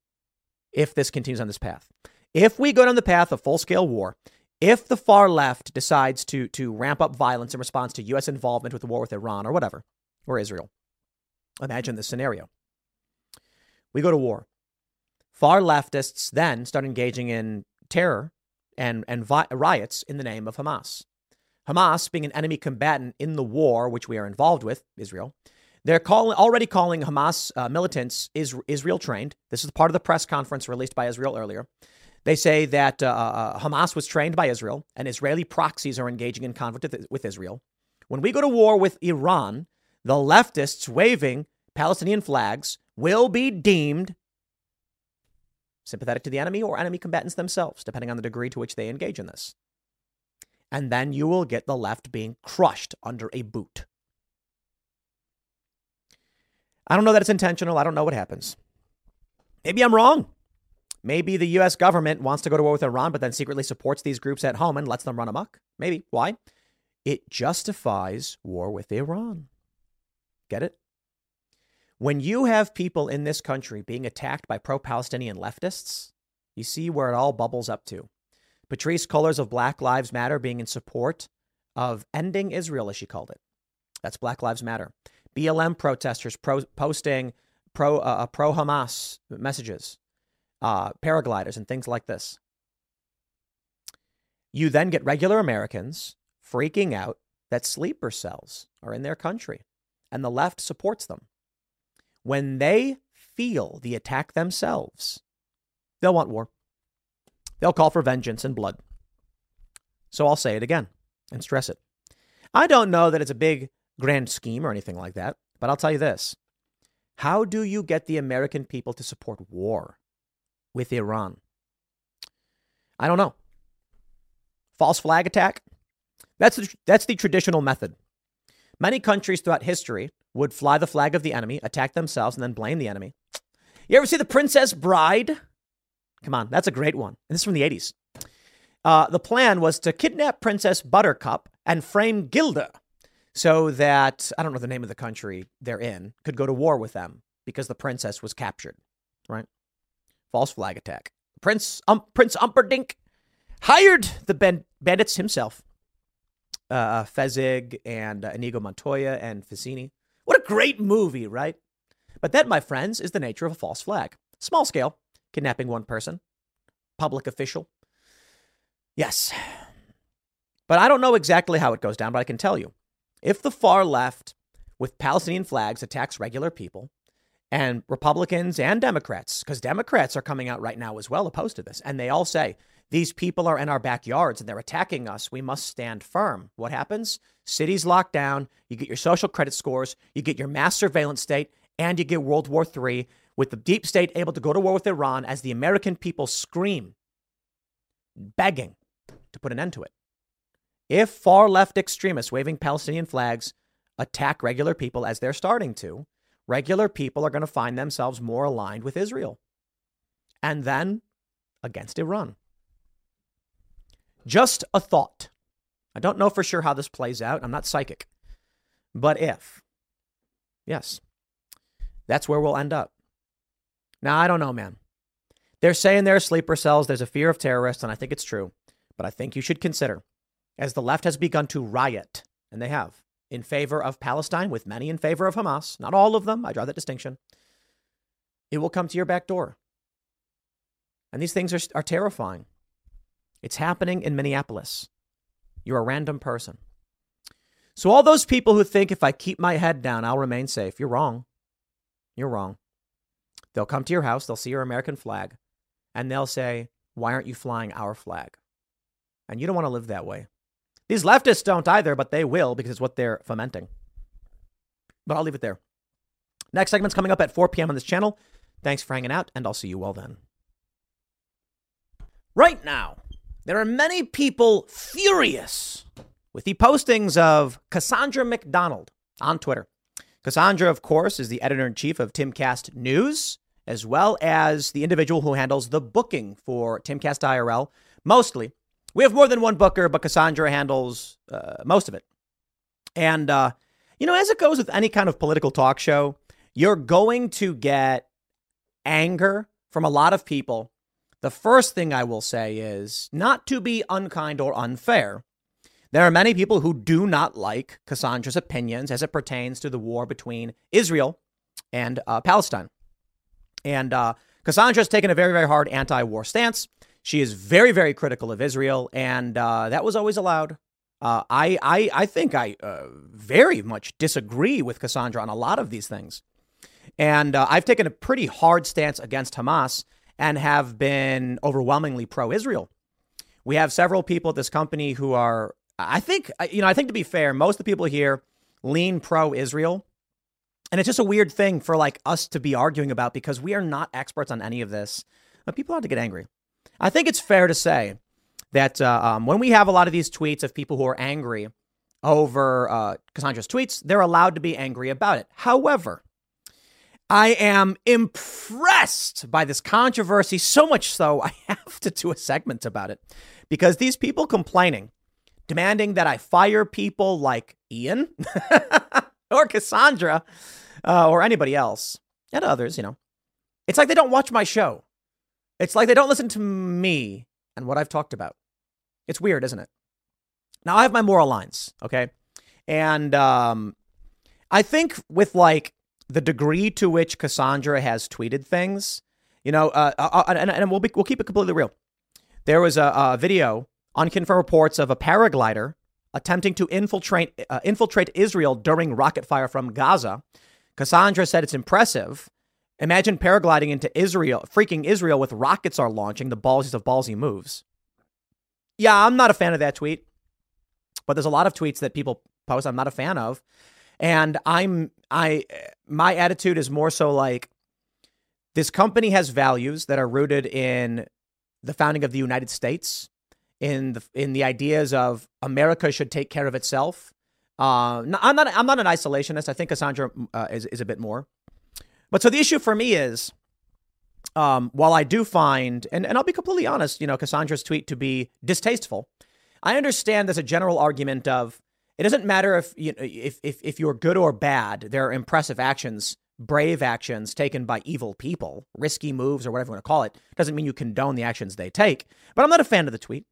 if this continues on this path. If we go down the path of full scale war, if the far left decides to, to ramp up violence in response to U.S. involvement with the war with Iran or whatever, or Israel, imagine this scenario. We go to war. Far leftists then start engaging in terror and, and vi- riots in the name of Hamas. Hamas, being an enemy combatant in the war which we are involved with, Israel, they're calling, already calling Hamas uh, militants is, Israel trained. This is part of the press conference released by Israel earlier. They say that uh, uh, Hamas was trained by Israel and Israeli proxies are engaging in conflict with Israel. When we go to war with Iran, the leftists waving Palestinian flags will be deemed sympathetic to the enemy or enemy combatants themselves, depending on the degree to which they engage in this. And then you will get the left being crushed under a boot. I don't know that it's intentional. I don't know what happens. Maybe I'm wrong. Maybe the US government wants to go to war with Iran, but then secretly supports these groups at home and lets them run amok. Maybe. Why? It justifies war with Iran. Get it? When you have people in this country being attacked by pro Palestinian leftists, you see where it all bubbles up to. Patrisse Cullors of Black Lives Matter being in support of ending Israel, as she called it. That's Black Lives Matter. BLM protesters pro- posting pro uh, uh pro Hamas messages, uh, paragliders, and things like this. You then get regular Americans freaking out that sleeper cells are in their country, and the left supports them. When they feel the attack themselves, they'll want war. They'll call for vengeance and blood. So I'll say it again and stress it. I don't know that it's a big grand scheme or anything like that, but I'll tell you this. How do you get the American people to support war with Iran? I don't know. False flag attack? That's the, that's the traditional method. Many countries throughout history would fly the flag of the enemy, attack themselves, and then blame the enemy. You ever see The Princess Bride? Come on, that's a great one. And this is from the 80s. Uh, the plan was to kidnap Princess Buttercup and frame Guilder so that, I don't know the name of the country they're in, could go to war with them because the princess was captured, right? False flag attack. Prince, um, Prince Humperdinck hired the bandits himself. Uh, uh, Fezzik and uh, Inigo Montoya and Vizzini. What a great movie, right? But that, my friends, is the nature of a false flag. Small scale, kidnapping one person, public official. Yes. But I don't know exactly how it goes down, but I can tell you. If the far left with Palestinian flags attacks regular people, and Republicans and Democrats, because Democrats are coming out right now as well opposed to this, and they all say, these people are in our backyards and they're attacking us. We must stand firm. What happens? Cities locked down. You get your social credit scores. You get your mass surveillance state, and you get World War III with the deep state able to go to war with Iran as the American people scream, begging to put an end to it. If far left extremists waving Palestinian flags attack regular people as they're starting to, regular people are going to find themselves more aligned with Israel and then against Iran. Just a thought. I don't know for sure how this plays out. I'm not psychic. But if, yes, that's where we'll end up. Now, I don't know, man. They're saying there are sleeper cells. There's a fear of terrorists, and I think it's true. But I think you should consider, as the left has begun to riot, and they have, in favor of Palestine, with many in favor of Hamas, not all of them, I draw that distinction, it will come to your back door. And these things are, are terrifying. It's happening in Minneapolis. You're a random person. So, all those people who think if I keep my head down, I'll remain safe, you're wrong. You're wrong. They'll come to your house, they'll see your American flag, and they'll say, Why aren't you flying our flag? And you don't want to live that way. These leftists don't either, but they will because it's what they're fomenting. But I'll leave it there. Next segment's coming up at 4 p.m. on this channel. Thanks for hanging out, and I'll see you all then. Right now, there are many people furious with the postings of Cassandra McDonald on Twitter. Cassandra, of course, is the editor in chief of Timcast News, as well as the individual who handles the booking for Timcast IRL. Mostly, we have more than one booker, but Cassandra handles uh, most of it. And, uh, you know, as it goes with any kind of political talk show, you're going to get anger from a lot of people the first thing I will say is not to be unkind or unfair. There are many people who do not like Cassandra's opinions as it pertains to the war between Israel and uh, Palestine. And uh, Cassandra has taken a very, very hard anti war stance. She is very, very critical of Israel, and uh, that was always allowed. Uh, I, I, I think I uh, very much disagree with Cassandra on a lot of these things. And uh, I've taken a pretty hard stance against Hamas and have been overwhelmingly pro Israel. We have several people at this company who are, I think, you know, I think to be fair, most of the people here lean pro Israel. And it's just a weird thing for like us to be arguing about because we are not experts on any of this. But people have to get angry. I think it's fair to say that uh, um, when we have a lot of these tweets of people who are angry over uh, Cassandra's tweets, they're allowed to be angry about it. However, I am impressed by this controversy, so much so I have to do a segment about it because these people complaining, demanding that I fire people like Ian or Cassandra uh, or anybody else and others, you know, it's like they don't watch my show. It's like they don't listen to me and what I've talked about. It's weird, isn't it? Now I have my moral lines, okay? And um, I think with like the degree to which Cassandra has tweeted things, you know, uh, uh, uh and, and we'll, be, we'll keep it completely real. There was a, a video, unconfirmed reports of a paraglider attempting to infiltrate uh, infiltrate Israel during rocket fire from Gaza. Cassandra said it's impressive. Imagine paragliding into Israel, freaking Israel with rockets are launching, the ballsiest of ballsy moves. Yeah, I'm not a fan of that tweet, but there's a lot of tweets that people post I'm not a fan of. And I'm I my attitude is more so like this company has values that are rooted in the founding of the United States, in the in the ideas of America should take care of itself. Uh, I'm not I'm not an isolationist. I think Cassandra uh, is is a bit more. But so the issue for me is, um, while I do find, and, and I'll be completely honest, you know, Cassandra's tweet to be distasteful, I understand there's a general argument of it doesn't matter if you if if if you're good or bad. There are impressive actions, brave actions taken by evil people, risky moves or whatever you want to call it. Doesn't mean you condone the actions they take. But I'm not a fan of the tweet.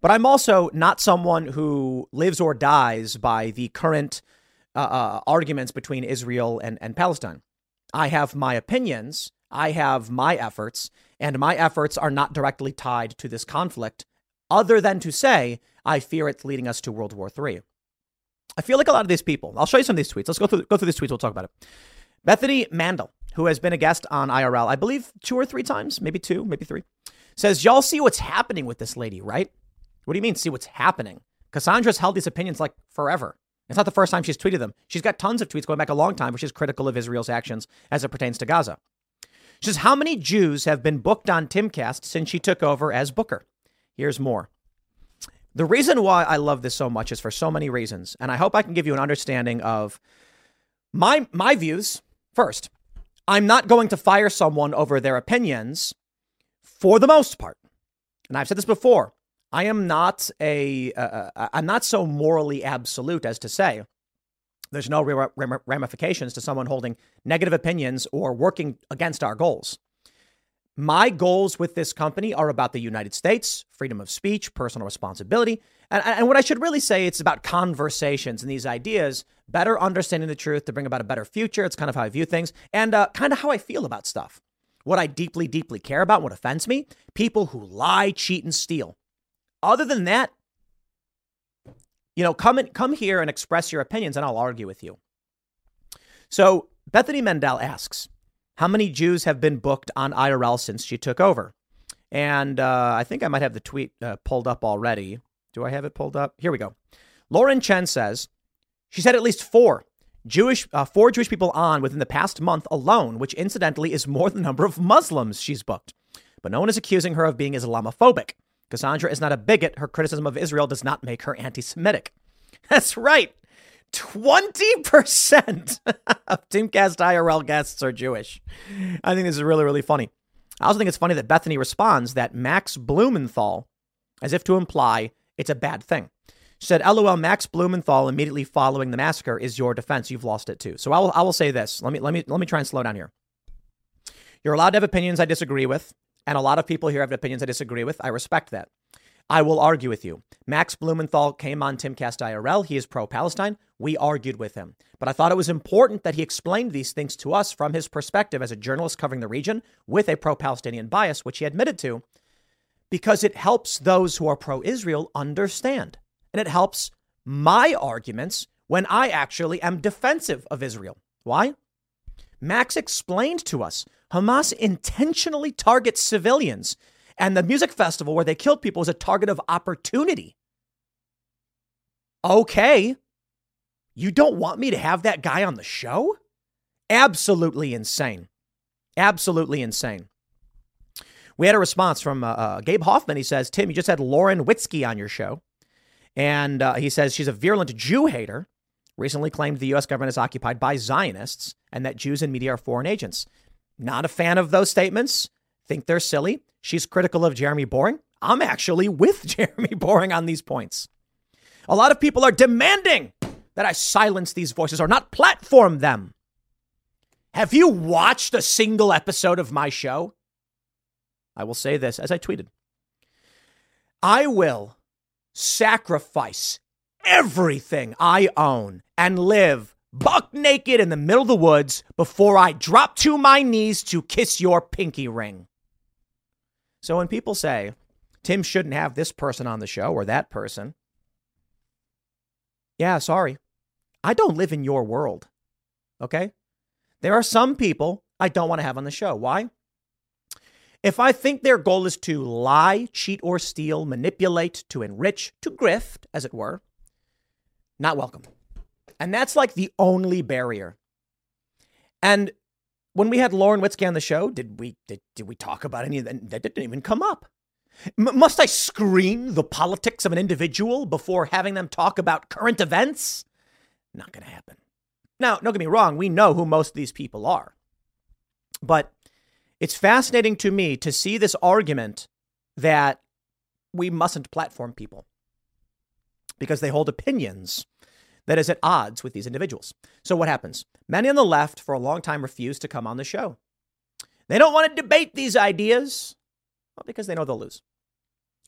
But I'm also not someone who lives or dies by the current uh, uh, arguments between Israel and, and Palestine. I have my opinions, I have my efforts, and my efforts are not directly tied to this conflict, other than to say, I fear it's leading us to World War III. I feel like a lot of these people, I'll show you some of these tweets. Let's go through, go through these tweets. We'll talk about it. Bethany Mandel, who has been a guest on IRL, I believe two or three times, maybe two, maybe three, says, Y'all see what's happening with this lady, right? What do you mean, see what's happening? Cassandra's held these opinions like forever. It's not the first time she's tweeted them. She's got tons of tweets going back a long time, which is critical of Israel's actions as it pertains to Gaza. She says, How many Jews have been booked on Timcast since she took over as booker? Here's more. The reason why I love this so much is for so many reasons, and I hope I can give you an understanding of my my views. First, I'm not going to fire someone over their opinions for the most part. And I've said this before. I am not a I'm not so morally absolute as to say there's no ramifications to someone holding negative opinions or working against our goals. My goals with this company are about the United States, freedom of speech, personal responsibility. And, and what I should really say, it's about conversations and these ideas, better understanding the truth to bring about a better future. It's kind of how I view things and uh, kind of how I feel about stuff. What I deeply, deeply care about, what offends me, people who lie, cheat, and steal. Other than that, you know, come and come here and express your opinions, and I'll argue with you. So Bethany Mandel asks, how many Jews have been booked on IRL since she took over? And uh, I think I might have the tweet uh, pulled up already. Do I have it pulled up? Here we go. Lauren Chen says she said at least four Jewish, uh, four Jewish people on within the past month alone, which incidentally is more than the number of Muslims she's booked. But no one is accusing her of being Islamophobic. Cassandra is not a bigot. Her criticism of Israel does not make her anti Semitic. That's right. 20% of Timcast IRL guests are Jewish. I think this is really, really funny. I also think it's funny that Bethany responds that Max Blumenthal, as if to imply it's a bad thing. Said, LOL, Max Blumenthal immediately following the massacre is your defense. You've lost it too. So I will, I will say this. Let me, let me, let me try and slow down here. You're allowed to have opinions I disagree with, and a lot of people here have opinions I disagree with. I respect that. I will argue with you. Max Blumenthal came on Timcast IRL. He is pro Palestine. We argued with him. But I thought it was important that he explained these things to us from his perspective as a journalist covering the region with a pro Palestinian bias, which he admitted to, because it helps those who are pro Israel understand. And it helps my arguments when I actually am defensive of Israel. Why? Max explained to us Hamas intentionally targets civilians and the music festival where they killed people was a target of opportunity. Okay. You don't want me to have that guy on the show? Absolutely insane. Absolutely insane. We had a response from uh, uh, Gabe Hoffman. He says, Tim, you just had Lauren Witzke on your show. And uh, he says she's a virulent Jew hater, recently claimed the U.S. government is occupied by Zionists and that Jews and media are foreign agents. Not a fan of those statements. Think they're silly. She's critical of Jeremy Boring. I'm actually with Jeremy Boring on these points. A lot of people are demanding that I silence these voices or not platform them. Have you watched a single episode of my show? I will say this as I tweeted I will sacrifice everything I own and live buck naked in the middle of the woods before I drop to my knees to kiss your pinky ring. So when people say, Tim shouldn't have this person on the show or that person, yeah, sorry. I don't live in your world. Okay? There are some people I don't want to have on the show. Why? If I think their goal is to lie, cheat, or steal, manipulate, to enrich, to grift, as it were, not welcome. And that's like the only barrier. And when we had Lauren Witzke on the show, did we did, did we talk about any of that? That didn't even come up. M- must I screen the politics of an individual before having them talk about current events? Not going to happen. Now, don't get me wrong, we know who most of these people are. But it's fascinating to me to see this argument that we mustn't platform people because they hold opinions that is at odds with these individuals. So what happens? Many on the left for a long time refuse to come on the show. They don't want to debate these ideas well, because they know they'll lose.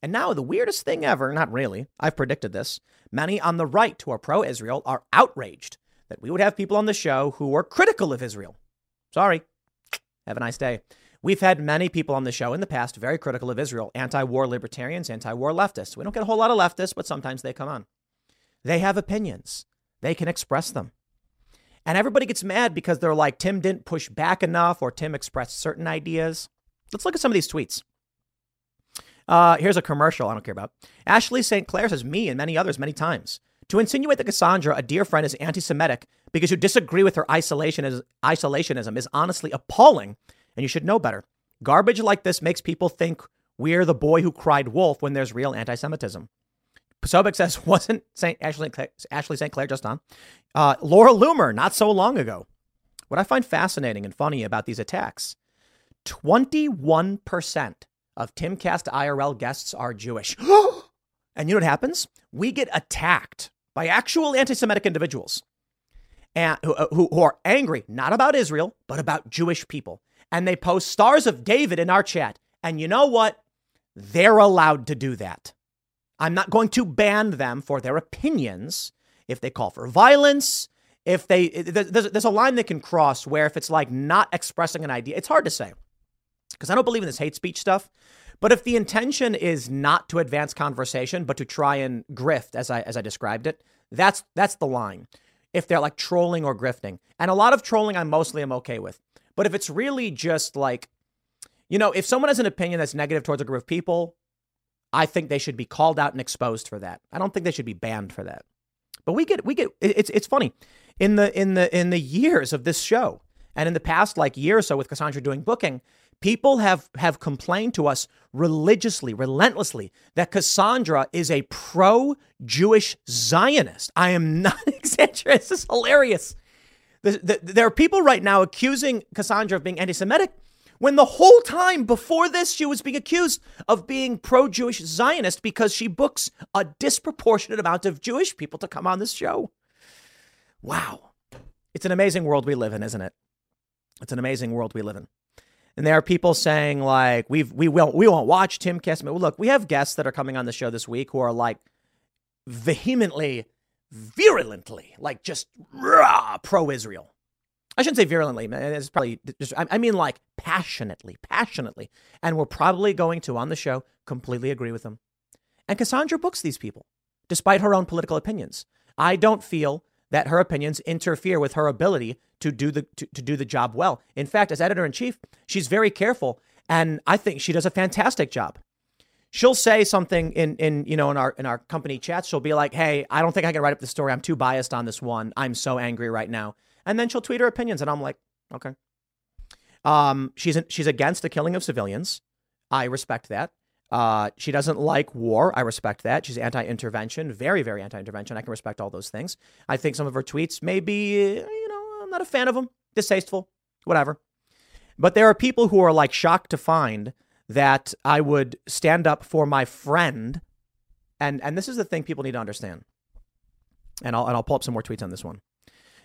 And now the weirdest thing ever, not really, I've predicted this. Many on the right who are pro Israel are outraged that we would have people on the show who are critical of Israel. Sorry. Have a nice day. We've had many people on the show in the past very critical of Israel, anti war libertarians, anti war leftists. We don't get a whole lot of leftists, but sometimes they come on. They have opinions, they can express them. And everybody gets mad because they're like, Tim didn't push back enough or Tim expressed certain ideas. Let's look at some of these tweets. Uh, here's a commercial I don't care about. Ashley St. Clair says, Me and many others, many times. To insinuate that Cassandra, a dear friend, is anti Semitic because you disagree with her isolationism is honestly appalling, and you should know better. Garbage like this makes people think we're the boy who cried wolf when there's real anti Semitism. Sobek says, wasn't. Ashley, Ashley St. Clair just on? Uh, Laura Loomer, not so long ago. What I find fascinating and funny about these attacks 21% of Timcast IRL guests are Jewish. and you know what happens? We get attacked by actual anti Semitic individuals and, who, uh, who, who are angry, not about Israel, but about Jewish people. And they post stars of David in our chat. And you know what? They're allowed to do that. I'm not going to ban them for their opinions if they call for violence. If they, there's, there's a line they can cross where if it's like not expressing an idea, it's hard to say because I don't believe in this hate speech stuff. But if the intention is not to advance conversation, but to try and grift, as I as I described it, that's that's the line. If they're like trolling or grifting, and a lot of trolling, I mostly am okay with. But if it's really just like, you know, if someone has an opinion that's negative towards a group of people, I think they should be called out and exposed for that. I don't think they should be banned for that. But we get we get it's it's funny in the in the in the years of this show and in the past like year or so with Cassandra doing booking, People have, have complained to us religiously, relentlessly, that Cassandra is a pro Jewish Zionist. I am not exaggerating. This is hilarious. The, the, there are people right now accusing Cassandra of being anti Semitic when the whole time before this, she was being accused of being pro Jewish Zionist because she books a disproportionate amount of Jewish people to come on this show. Wow. It's an amazing world we live in, isn't it? It's an amazing world we live in. And there are people saying like we've we won't we won't watch Tim Well, Look, we have guests that are coming on the show this week who are like vehemently, virulently, like just pro-Israel. I shouldn't say virulently. It's probably just, I mean like passionately, passionately. And we're probably going to on the show completely agree with them. And Cassandra books these people, despite her own political opinions. I don't feel that her opinions interfere with her ability to do the to, to do the job well. In fact, as editor in chief, she's very careful, and I think she does a fantastic job. She'll say something in in you know in our in our company chats. She'll be like, "Hey, I don't think I can write up the story. I'm too biased on this one. I'm so angry right now." And then she'll tweet her opinions, and I'm like, "Okay." Um, she's she's against the killing of civilians. I respect that. Uh, she doesn't like war. I respect that. She's anti intervention, very, very anti intervention. I can respect all those things. I think some of her tweets may be, you know, I'm not a fan of them, distasteful, whatever. But there are people who are like shocked to find that I would stand up for my friend. And, and this is the thing people need to understand. And I'll, and I'll pull up some more tweets on this one.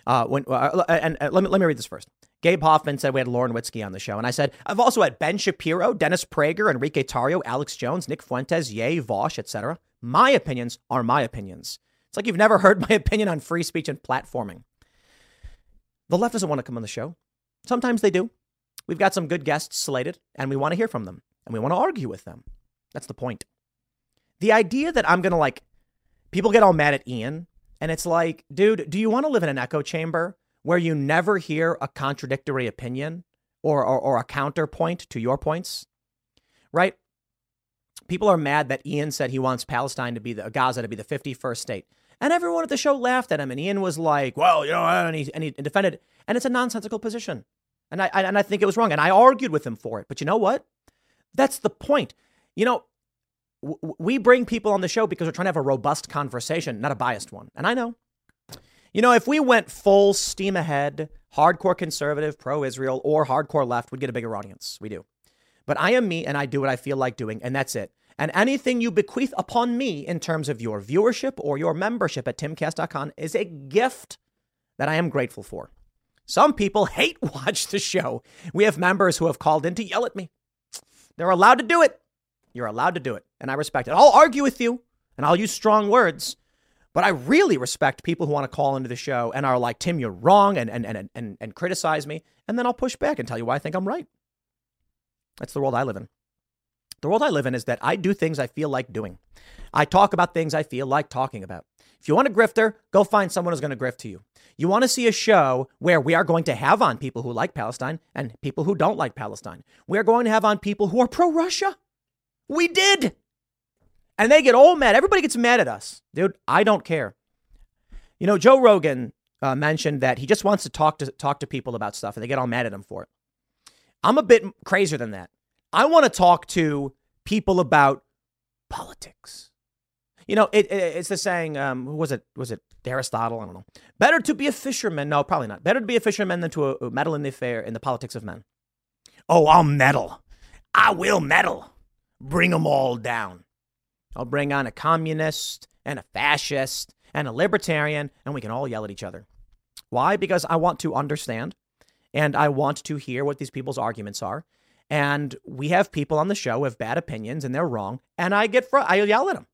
Uh, when, uh, and, and let, me, let me read this first. Gabe Hoffman said we had Lauren Witzke on the show. And I said, I've also had Ben Shapiro, Dennis Prager, Enrique Tarrio, Alex Jones, Nick Fuentes, Ye, Vaush, etc. My opinions are my opinions. It's like you've never heard my opinion on free speech and platforming. The left doesn't want to come on the show. Sometimes they do. We've got some good guests slated, and we want to hear from them, and we want to argue with them. That's the point. The idea that I'm going to like, people get all mad at Ian, and it's like, dude, do you want to live in an echo chamber where you never hear a contradictory opinion or, or, or a counterpoint to your points? Right? People are mad that Ian said he wants Palestine to be the Gaza to be the 51st state. And everyone at the show laughed at him. And Ian was like, well, you know, and he, and he defended, and it's a nonsensical position. And I, and I think it was wrong. And I argued with him for it. But you know what? That's the point. You know, we bring people on the show because we're trying to have a robust conversation, not a biased one. And I know. You know, if we went full steam ahead, hardcore conservative, pro Israel, or hardcore left, we'd get a bigger audience. We do. But I am me and I do what I feel like doing, and that's it. And anything you bequeath upon me in terms of your viewership or your membership at timcast.com is a gift that I am grateful for. Some people hate watch the show. We have members who have called in to yell at me. They're allowed to do it. You're allowed to do it. And I respect it. I'll argue with you and I'll use strong words. But I really respect people who want to call into the show and are like, Tim, you're wrong, and, and, and, and, and criticize me. And then I'll push back and tell you why I think I'm right. That's the world I live in. The world I live in is that I do things I feel like doing. I talk about things I feel like talking about. If you want a grifter, go find someone who's going to grift to you. You want to see a show where we are going to have on people who like Palestine and people who don't like Palestine. We are going to have on people who are pro Russia. We did. And they get all mad. Everybody gets mad at us. Dude, I don't care. You know, Joe Rogan uh, mentioned that he just wants to talk to talk to people about stuff and they get all mad at him for it. I'm a bit crazier than that. I want to talk to people about politics. You know, it, it, it's the saying. Um, who was it? Was it Aristotle? I don't know. Better to be a fisherman. No, probably not. Better to be a fisherman than to uh, uh, meddle in the affair in the politics of men. Oh, I'll meddle. I will meddle. Bring them all down. I'll bring on a communist and a fascist and a libertarian, and we can all yell at each other. Why? Because I want to understand and I want to hear what these people's arguments are. And we have people on the show who have bad opinions and they're wrong. And I get, fr- I yell at them.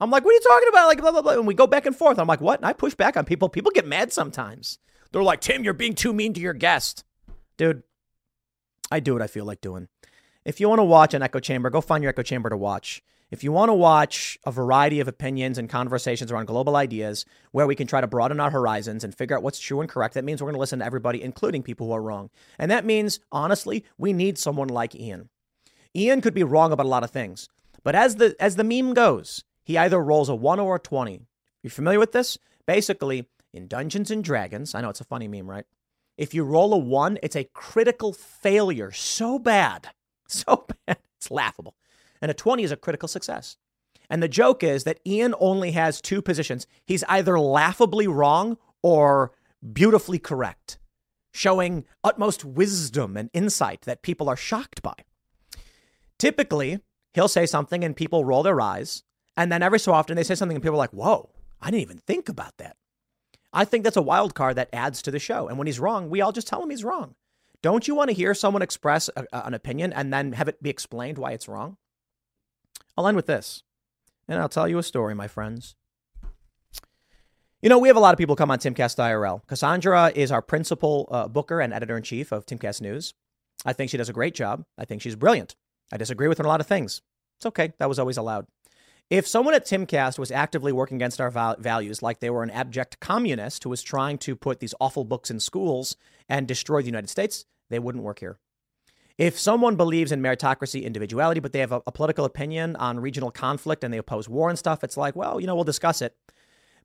I'm like, what are you talking about? Like, blah, blah, blah. And we go back and forth. I'm like, what? And I push back on people. People get mad sometimes. They're like, Tim, you're being too mean to your guest. Dude, I do what I feel like doing. If you want to watch an echo chamber, go find your echo chamber to watch. If you want to watch a variety of opinions and conversations around global ideas where we can try to broaden our horizons and figure out what's true and correct, that means we're going to listen to everybody, including people who are wrong. And that means, honestly, we need someone like Ian. Ian could be wrong about a lot of things, but as the as the meme goes, he either rolls a 1 or a 20. You familiar with this? Basically, in Dungeons and Dragons, I know it's a funny meme, right? If you roll a 1, it's a critical failure so bad. So bad. It's laughable and a 20 is a critical success. And the joke is that Ian only has two positions. He's either laughably wrong or beautifully correct, showing utmost wisdom and insight that people are shocked by. Typically, he'll say something and people roll their eyes. And then every so often they say something and people are like, whoa, I didn't even think about that. I think that's a wild card that adds to the show. And when he's wrong, we all just tell him he's wrong. Don't you want to hear someone express a, an opinion and then have it be explained why it's wrong? I'll end with this, and I'll tell you a story, my friends. You know, we have a lot of people come on Timcast IRL. Cassandra is our principal uh, booker and editor in chief of Timcast News. I think she does a great job. I think she's brilliant. I disagree with her on a lot of things. It's okay. That was always allowed. If someone at Timcast was actively working against our values, like they were an abject communist who was trying to put these awful books in schools and destroy the United States, they wouldn't work here. If someone believes in meritocracy, individuality, but they have a, a, political opinion on regional conflict and they oppose war and stuff, it's like, well, you know, we'll discuss it.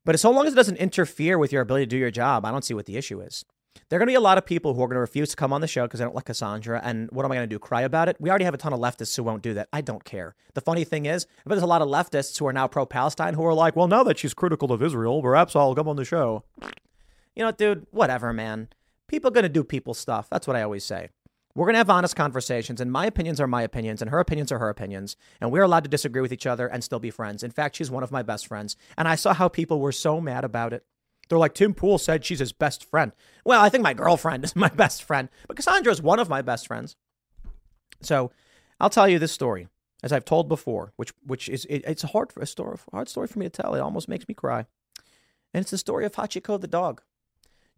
But so long as it doesn't interfere with your ability to do your job, I don't see what the issue is. There are going to be a lot of people who are going to refuse to come on the show because they don't like Cassandra. And what am I going to do? Cry about it? We already have a ton of leftists who won't do that. I don't care. The funny thing is, but there's a lot of leftists who are now pro Palestine who are like, well, now that she's critical of Israel, perhaps I'll come on the show. You know, dude, whatever, man. People are going to do people stuff. That's what I always say. We're going to have honest conversations, and my opinions are my opinions, and her opinions are her opinions, and we're allowed to disagree with each other and still be friends. In fact, she's one of my best friends, and I saw how people were so mad about it. They're like, Tim Pool said she's his best friend. Well, I think my girlfriend is my best friend, but Cassandra is one of my best friends. So I'll tell you this story, as I've told before, which which is it, it's a hard a story, hard story for me to tell. It almost makes me cry, and it's the story of Hachiko the dog.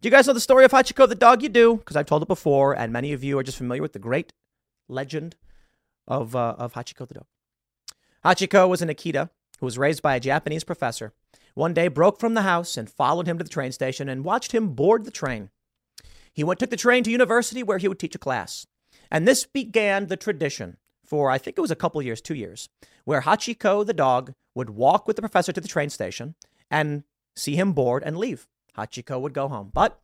Do you guys know the story of Hachiko the dog? You do, because I've told it before, and many of you are just familiar with the great legend of, uh, of Hachiko the dog. Hachiko was an Akita who was raised by a Japanese professor. One day broke from the house and followed him to the train station and watched him board the train. He went took the train to university where he would teach a class. And this began the tradition for I think it was a couple years, two years, where Hachiko the dog would walk with the professor to the train station and see him board and leave. Hachiko would go home. But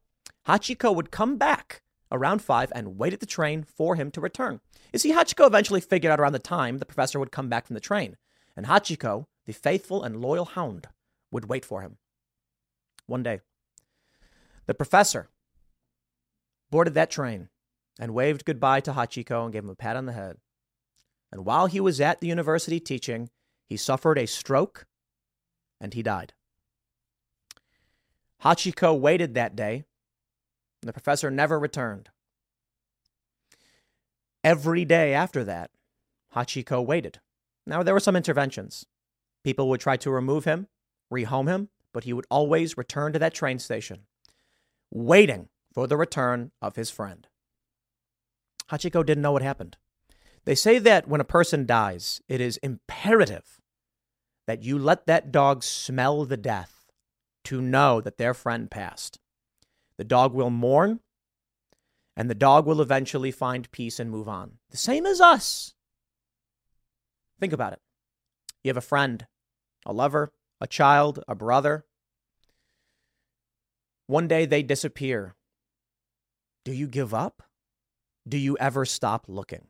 Hachiko would come back around five and wait at the train for him to return. You see, Hachiko eventually figured out around the time the professor would come back from the train, and Hachiko, the faithful and loyal hound, would wait for him. One day, the professor boarded that train and waved goodbye to Hachiko and gave him a pat on the head. And while he was at the university teaching, he suffered a stroke and he died. Hachiko waited that day, and the professor never returned. Every day after that, Hachiko waited. Now, there were some interventions. People would try to remove him, rehome him, but he would always return to that train station, waiting for the return of his friend. Hachiko didn't know what happened. They say that when a person dies, it is imperative that you let that dog smell the death to know that their friend passed. The dog will mourn, and the dog will eventually find peace and move on. The same as us. Think about it. You have a friend, a lover, a child, a brother. One day they disappear. Do you give up? Do you ever stop looking?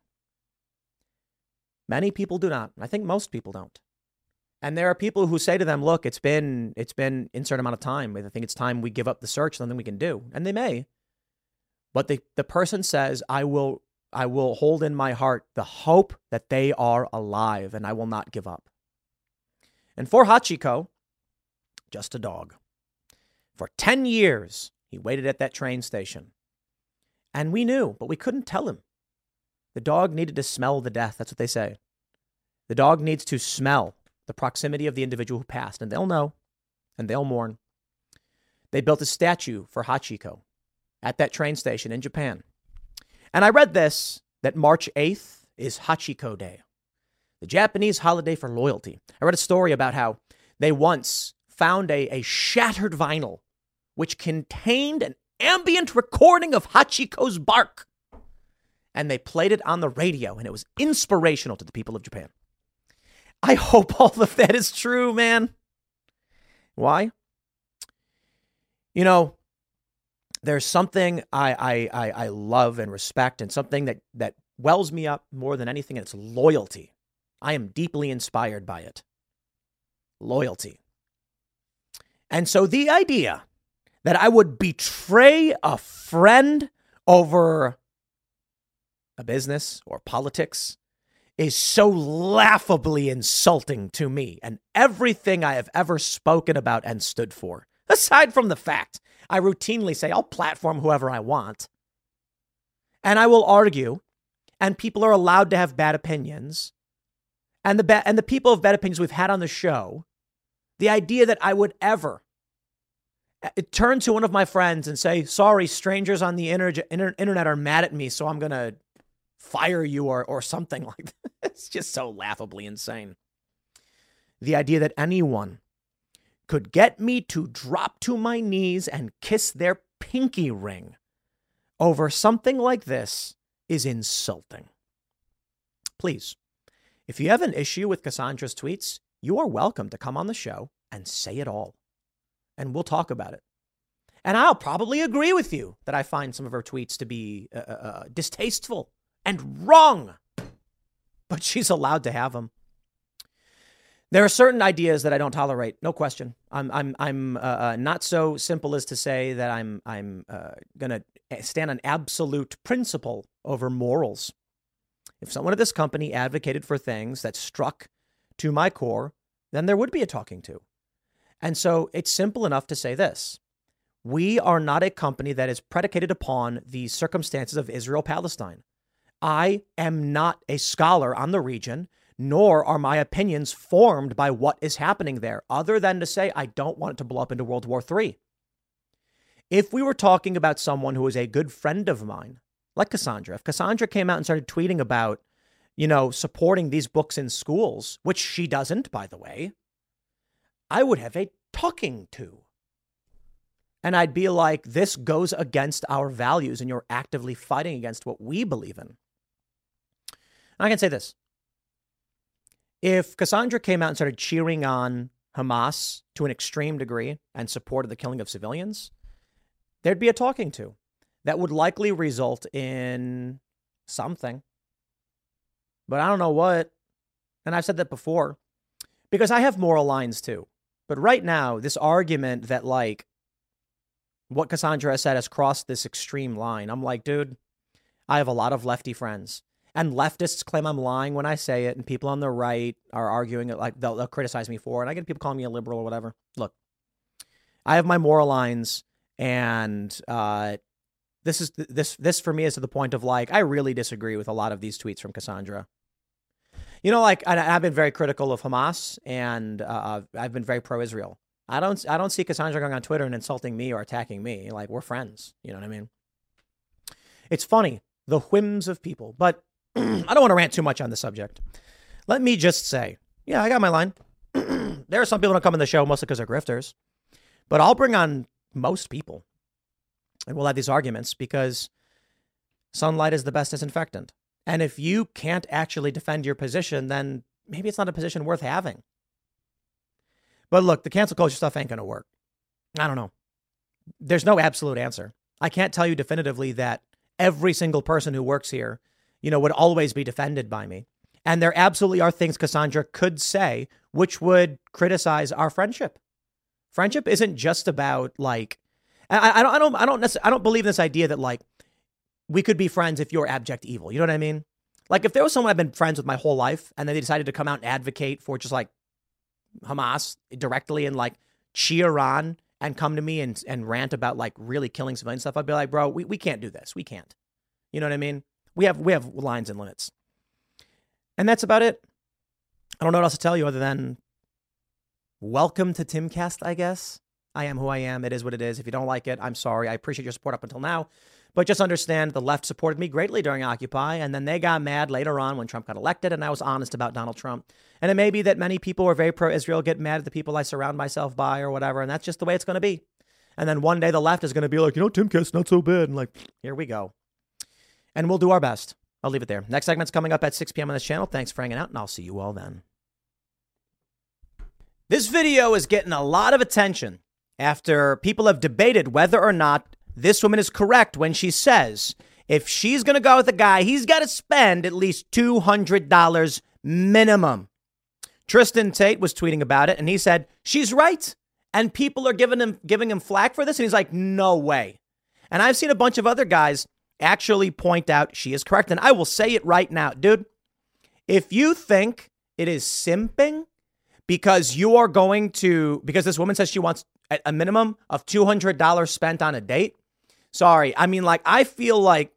Many people do not. I think most people don't. And there are people who say to them, "Look, it's been it's been insert amount of time. I think it's time we give up the search. Something we can do." And they may. But the, the person says, "I will I will hold in my heart the hope that they are alive, and I will not give up." And for Hachiko, just a dog. For 10 years, he waited at that train station. And we knew, but we couldn't tell him. The dog needed to smell the death. That's what they say. The dog needs to smell the proximity of the individual who passed, and they'll know and they'll mourn. They built a statue for Hachiko at that train station in Japan. And I read this that March 8th is Hachiko Day, the Japanese holiday for loyalty. I read a story about how they once found a, a shattered vinyl which contained an ambient recording of Hachiko's bark and they played it on the radio, and it was inspirational to the people of Japan. I hope all of that is true, man. Why? You know, there's something I, I, I, I love and respect, and something that, that wells me up more than anything, and it's loyalty. I am deeply inspired by it. Loyalty. And so the idea that I would betray a friend over a business or politics is so laughably insulting to me and everything I have ever spoken about and stood for. Aside from the fact I routinely say I'll platform whoever I want, and I will argue, and people are allowed to have bad opinions, and the ba- and the people of bad opinions we've had on the show, the idea that I would ever uh, turn to one of my friends and say, "Sorry, strangers on the inter- inter- internet are mad at me, so I'm gonna fire you or, or something like that. It's just so laughably insane. The idea that anyone could get me to drop to my knees and kiss their pinky ring over something like this is insulting. Please, if you have an issue with Cassandra's tweets, you are welcome to come on the show and say it all. And we'll talk about it. And I'll probably agree with you that I find some of her tweets to be uh, uh, uh distasteful and wrong. But she's allowed to have them. There are certain ideas that I don't tolerate, no question. I'm I'm I'm uh, uh, not so simple as to say that I'm I'm uh, gonna stand on absolute principle over morals. If someone at this company advocated for things that struck to my core, then there would be a talking to. And so it's simple enough to say this: we are not a company that is predicated upon the circumstances of Israel Palestine. I am not a scholar on the region, nor are my opinions formed by what is happening there, other than to say I don't want it to blow up into World War III. If we were talking about someone who is a good friend of mine, like Cassandra, if Cassandra came out and started tweeting about, you know, supporting these books in schools, which she doesn't, by the way, I would have a talking to. And I'd be like, this goes against our values, and you're actively fighting against what we believe in. I can say this if Cassandra came out and started cheering on Hamas to an extreme degree and supported the killing of civilians, there'd be a talking to that would likely result in something. But I don't know what. And I've said that before because I have moral lines too. But right now, this argument that like what Cassandra has said has crossed this extreme line, I'm like, dude, I have a lot of lefty friends. And leftists claim I'm lying when I say it, and people on the right are arguing it like they'll, they'll criticize me for it. And I get people calling me a liberal or whatever. Look, I have my moral lines, and uh, this is this this for me is to the point of like I really disagree with a lot of these tweets from Cassandra. You know, like I, have been very critical of Hamas, and uh, I've been very pro-Israel. I don't I don't see Cassandra going on Twitter and insulting me or attacking me. Like we're friends. You know what I mean? It's funny the whims of people, but I don't want to rant too much on the subject. Let me just say, yeah, I got my line. there are some people that come in the show mostly because they're grifters, but I'll bring on most people and we'll have these arguments because sunlight is the best disinfectant. And if you can't actually defend your position, then maybe it's not a position worth having. But look, the cancel culture stuff ain't going to work. I don't know. There's no absolute answer. I can't tell you definitively that every single person who works here you know, would always be defended by me. And there absolutely are things Cassandra could say which would criticize our friendship. Friendship isn't just about like, I, I don't, I don't, I don't necessarily, I don't believe in this idea that like we could be friends if you're abject evil. You know what I mean? Like if there was someone I've been friends with my whole life and then they decided to come out and advocate for just like Hamas directly and like cheer on and come to me and, and rant about like really killing civilian stuff, I'd be like, bro, we, we can't do this. We can't. You know what I mean? We have we have lines and limits. And that's about it. I don't know what else to tell you other than welcome to Timcast, I guess. I am who I am. It is what it is. If you don't like it, I'm sorry. I appreciate your support up until now. But just understand the left supported me greatly during Occupy, and then they got mad later on when Trump got elected, and I was honest about Donald Trump. And it may be that many people who are very pro Israel get mad at the people I surround myself by or whatever, and that's just the way it's going to be. And then one day the left is going to be like, you know, Timcast's not so bad. And like, here we go and we'll do our best. I'll leave it there. Next segment's coming up at 6 p.m. on this channel. Thanks for hanging out, and I'll see you all then. This video is getting a lot of attention after people have debated whether or not this woman is correct when she says if she's going to go with a guy, he's got to spend at least $200 minimum. Tristan Tate was tweeting about it and he said, She's right. And people are giving him giving him flack for this. And he's like, No way. And I've seen a bunch of other guys actually point out she is correct. And I will say it right now, dude. If you think it is simping because you are going to, because this woman says she wants a minimum of $200 spent on a date, sorry. I mean, like, I feel like,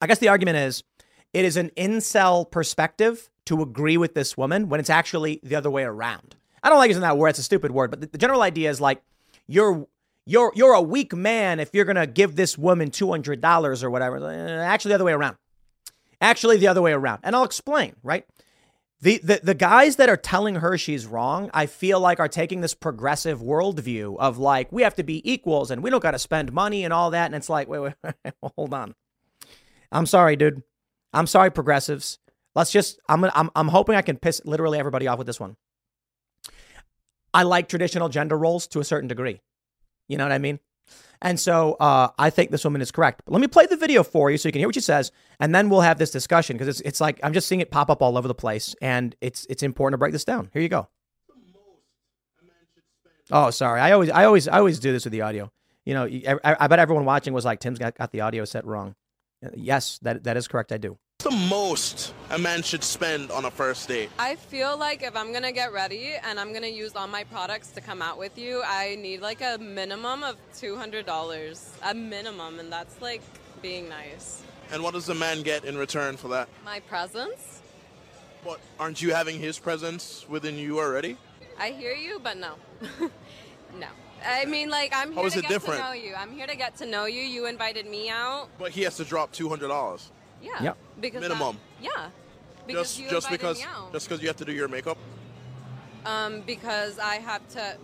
I guess the argument is it is an incel perspective to agree with this woman when it's actually the other way around. I don't like using that word, it's a stupid word, but the, the general idea is like, you're you're you're a weak man if you're gonna give this woman two hundred dollars or whatever. Eh, actually, the other way around. Actually, the other way around, and I'll explain. Right, the the the guys that are telling her she's wrong, I feel like are taking this progressive worldview of like we have to be equals and we don't got to spend money and all that. And it's like, wait, wait, wait hold on. I'm sorry, dude. I'm sorry, progressives. Let's just. I'm I'm I'm hoping I can piss literally everybody off with this one. I like traditional gender roles to a certain degree. You know what I mean? And so uh, I think this woman is correct. But let me play the video for you so you can hear what she says, and then we'll have this discussion because it's, it's like I'm just seeing it pop up all over the place, and it's it's important to break this down. Here you go. Oh, sorry. I always I always I always do this with the audio. You know, I, I bet everyone watching was like, Tim's got, got the audio set wrong. Yes, that that is correct. I do the most a man should spend on a first date? I feel like if I'm gonna get ready and I'm gonna use all my products to come out with you, I need like a minimum of $200. A minimum, and that's like being nice. And what does the man get in return for that? My presence. But aren't you having his presence within you already? I hear you, but no. no. I mean, like I'm here How is to get different? to know you. I'm here to get to know you. You invited me out. But he has to drop two hundred dollars. Yeah. Yep. Because Minimum. That, yeah. Because Just you just because me out. just because you have to do your makeup. Um, because I have to.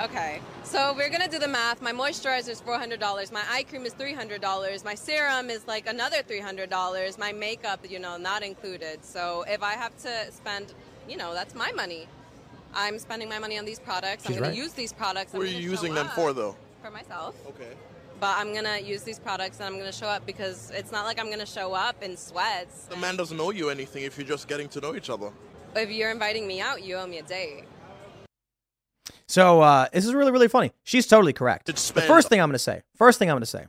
Okay, so we're gonna do the math. My moisturizer is four hundred dollars. My eye cream is three hundred dollars. My serum is like another three hundred dollars. My makeup, you know, not included. So if I have to spend, you know, that's my money. I'm spending my money on these products. She's I'm gonna right. use these products. Who I'm are you using them up for, though? For myself. Okay. But I'm gonna use these products and I'm gonna show up because it's not like I'm gonna show up in sweats. The man doesn't owe you anything if you're just getting to know each other. If you're inviting me out, you owe me a date. So uh, this is really, really funny. She's totally correct. The first thing I'm going to say, first thing I'm going to say,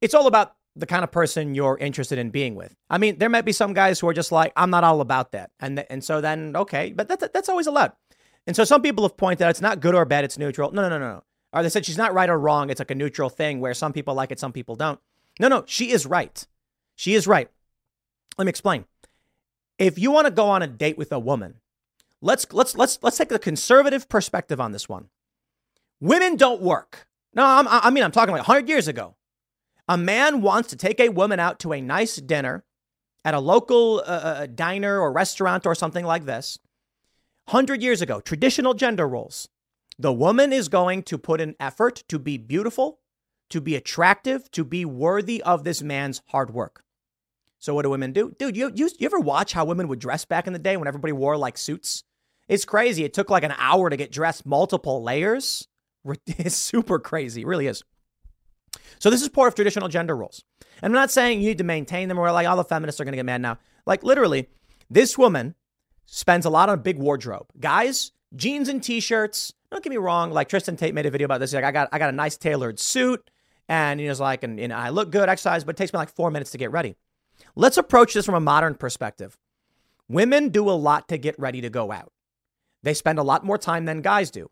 it's all about the kind of person you're interested in being with. I mean, there might be some guys who are just like, I'm not all about that, and th- and so then okay, but that, that's always allowed. And so some people have pointed out it's not good or bad, it's neutral. No, no, no, no, no. Or they said she's not right or wrong. It's like a neutral thing where some people like it, some people don't. No, no, she is right. She is right. Let me explain. If you want to go on a date with a woman, let's let's let's let's take a conservative perspective on this one. Women don't work. No, I'm, I mean I'm talking like 100 years ago. A man wants to take a woman out to a nice dinner at a local uh, uh, diner or restaurant or something like this. 100 years ago, traditional gender roles. The woman is going to put an effort to be beautiful, to be attractive, to be worthy of this man's hard work. So what do women do? Dude, you, you, you ever watch how women would dress back in the day when everybody wore like suits? It's crazy. It took like an hour to get dressed, multiple layers. It's super crazy. It really is. So this is part of traditional gender roles. And I'm not saying you need to maintain them or like all the feminists are going to get mad now. Like literally, this woman spends a lot on a big wardrobe. Guys, jeans and t-shirts. Don't get me wrong. Like Tristan Tate made a video about this. He's like, I got, I got a nice tailored suit, and he was like, and, and I look good, exercise, but it takes me like four minutes to get ready. Let's approach this from a modern perspective. Women do a lot to get ready to go out. They spend a lot more time than guys do.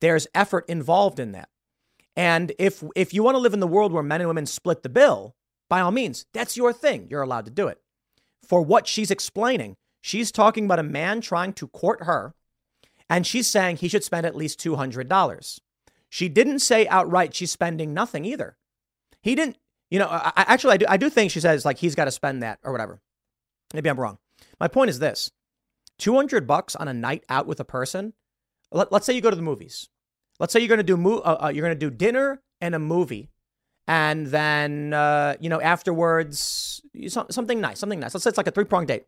There's effort involved in that. And if if you want to live in the world where men and women split the bill, by all means, that's your thing. You're allowed to do it. For what she's explaining, she's talking about a man trying to court her, and she's saying he should spend at least $200. She didn't say outright she's spending nothing either. He didn't, you know, I, actually, I do, I do think she says like he's got to spend that or whatever. Maybe I'm wrong. My point is this 200 bucks on a night out with a person. Let, us say you go to the movies. Let's say you're going to do mo- uh, uh, you're going to do dinner and a movie, and then uh, you know afterwards something nice, something nice. Let's say it's like a three prong date.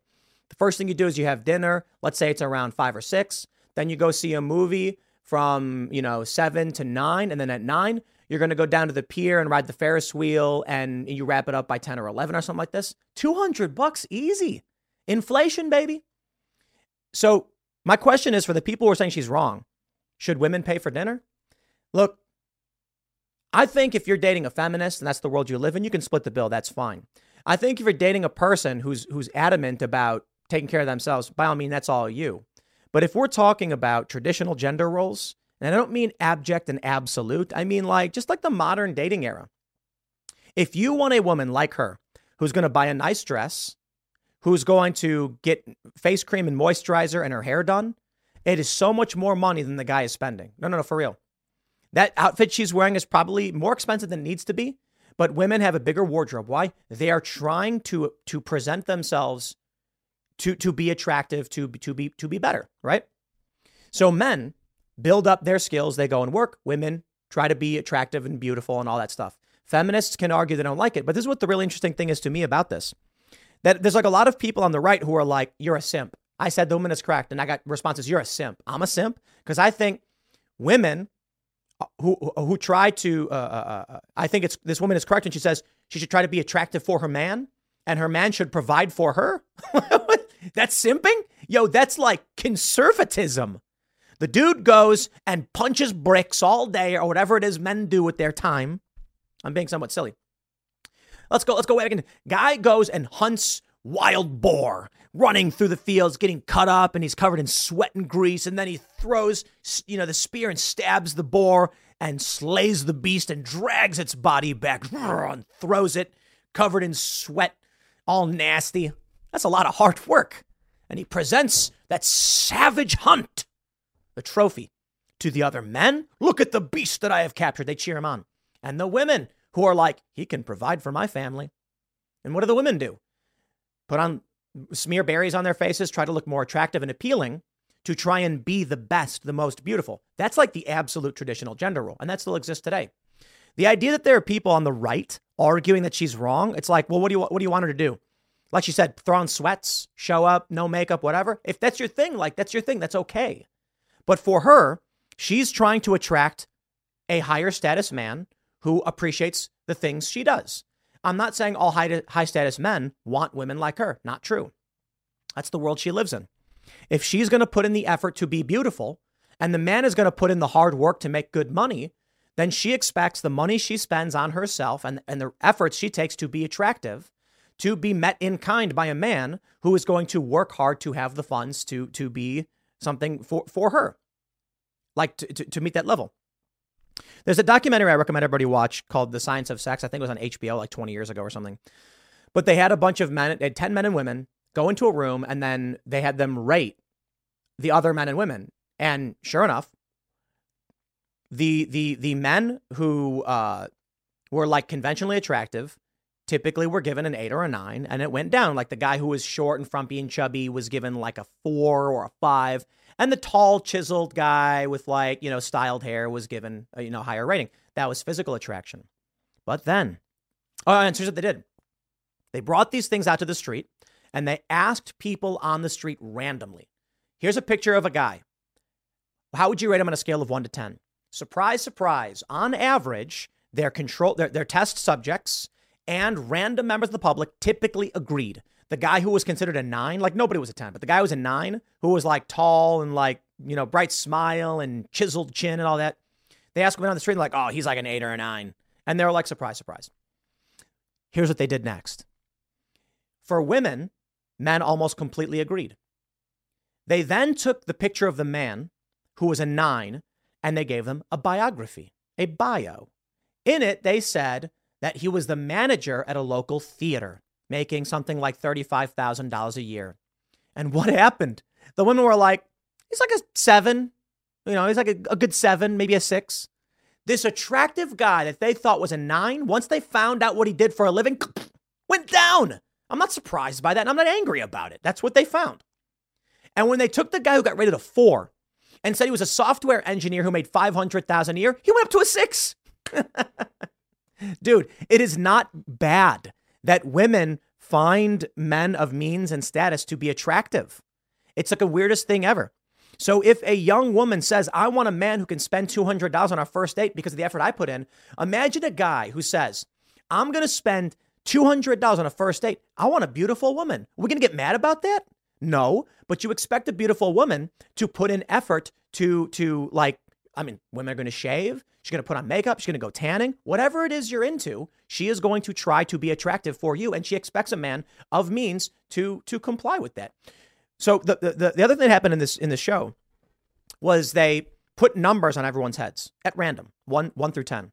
The first thing you do is you have dinner. Let's say it's around five or six. Then you go see a movie from you know seven to nine, and then at nine you're going to go down to the pier and ride the Ferris wheel, and you wrap it up by ten or eleven or something like this. Two hundred bucks, easy. Inflation, baby. So my question is for the people who are saying she's wrong, should women pay for dinner? Look, I think if you're dating a feminist and that's the world you live in, you can split the bill. That's fine. I think if you're dating a person who's who's adamant about taking care of themselves, by all means, that's all you. But if we're talking about traditional gender roles, and I don't mean abject and absolute, I mean like just like the modern dating era. If you want a woman like her who's going to buy a nice dress, who's going to get face cream and moisturizer and her hair done, it is so much more money than the guy is spending. No, no, no, for real. That outfit she's wearing is probably more expensive than it needs to be, but women have a bigger wardrobe. Why? They are trying to to present themselves to to be attractive, to to be to be better, right? So men build up their skills, they go and work. Women try to be attractive and beautiful and all that stuff. Feminists can argue they don't like it, but this is what the really interesting thing is to me about this. That there's like a lot of people on the right who are like, "You're a simp." I said the woman is correct, and I got responses, "You're a simp." I'm a simp because I think women who who try to uh, uh, uh, I think it's this woman is correct when she says she should try to be attractive for her man and her man should provide for her. that's simping? Yo, that's like conservatism. The dude goes and punches bricks all day or whatever it is men do with their time. I'm being somewhat silly. Let's go. Let's go back again. Guy goes and hunts wild boar, running through the fields, getting cut up, and he's covered in sweat and grease. And then he throws, you know, the spear and stabs the boar and slays the beast and drags its body back and throws it covered in sweat, all nasty. That's a lot of hard work. And he presents that savage hunt. the trophy. To the other men, look at the beast that I have captured. They cheer him on. And the women who are like, he can provide for my family. And what do the women do? Put on, smear berries on their faces, try to look more attractive and appealing to try and be the best, the most beautiful. That's like the absolute traditional gender role. And that still exists today. The idea that there are people on the right arguing that she's wrong, it's like, well, what do you, what do you want her to do? Like she said, throw on sweats, show up, no makeup, whatever. If that's your thing, like that's your thing, that's okay. But for her, she's trying to attract a higher status man who appreciates the things she does. I'm not saying all high, high status men want women like her. Not true. That's the world she lives in. If she's going to put in the effort to be beautiful and the man is going to put in the hard work to make good money, then she expects the money she spends on herself and, and the efforts she takes to be attractive to be met in kind by a man who is going to work hard to have the funds to, to be something for, for her, like to, to, to meet that level. There's a documentary I recommend everybody watch called The Science of Sex. I think it was on HBO like 20 years ago or something. But they had a bunch of men, they had 10 men and women go into a room and then they had them rate the other men and women. And sure enough, the the the men who uh, were like conventionally attractive typically were given an eight or a nine, and it went down. Like the guy who was short and frumpy and chubby was given like a four or a five, and the tall, chiseled guy with like you know styled hair was given a, you know higher rating. That was physical attraction. But then, oh, and here's what they did: they brought these things out to the street, and they asked people on the street randomly. Here's a picture of a guy. How would you rate him on a scale of one to ten? surprise, surprise, on average, their control, their, their test subjects and random members of the public typically agreed. The guy who was considered a nine, like nobody was a 10, but the guy who was a nine, who was like tall and like, you know, bright smile and chiseled chin and all that, they asked him on the street, like, oh, he's like an eight or a nine. And they were like, surprise, surprise. Here's what they did next. For women, men almost completely agreed. They then took the picture of the man who was a nine and they gave them a biography, a bio. In it, they said that he was the manager at a local theater, making something like $35,000 a year. And what happened? The women were like, he's like a seven, you know, he's like a, a good seven, maybe a six. This attractive guy that they thought was a nine, once they found out what he did for a living, went down. I'm not surprised by that, and I'm not angry about it. That's what they found. And when they took the guy who got rated a four and said he was a software engineer who made 500,000 a year, he went up to a 6. Dude, it is not bad that women find men of means and status to be attractive. It's like the weirdest thing ever. So if a young woman says, I want a man who can spend $200 on our first date because of the effort I put in, imagine a guy who says, I'm going to spend $200 on a first date. I want a beautiful woman. We're we going to get mad about that? No, but you expect a beautiful woman to put in effort to to like I mean, women are going to shave, she's going to put on makeup, she's going to go tanning, whatever it is you're into, she is going to try to be attractive for you and she expects a man of means to to comply with that. So the the, the other thing that happened in this in the show was they put numbers on everyone's heads at random, 1 1 through 10.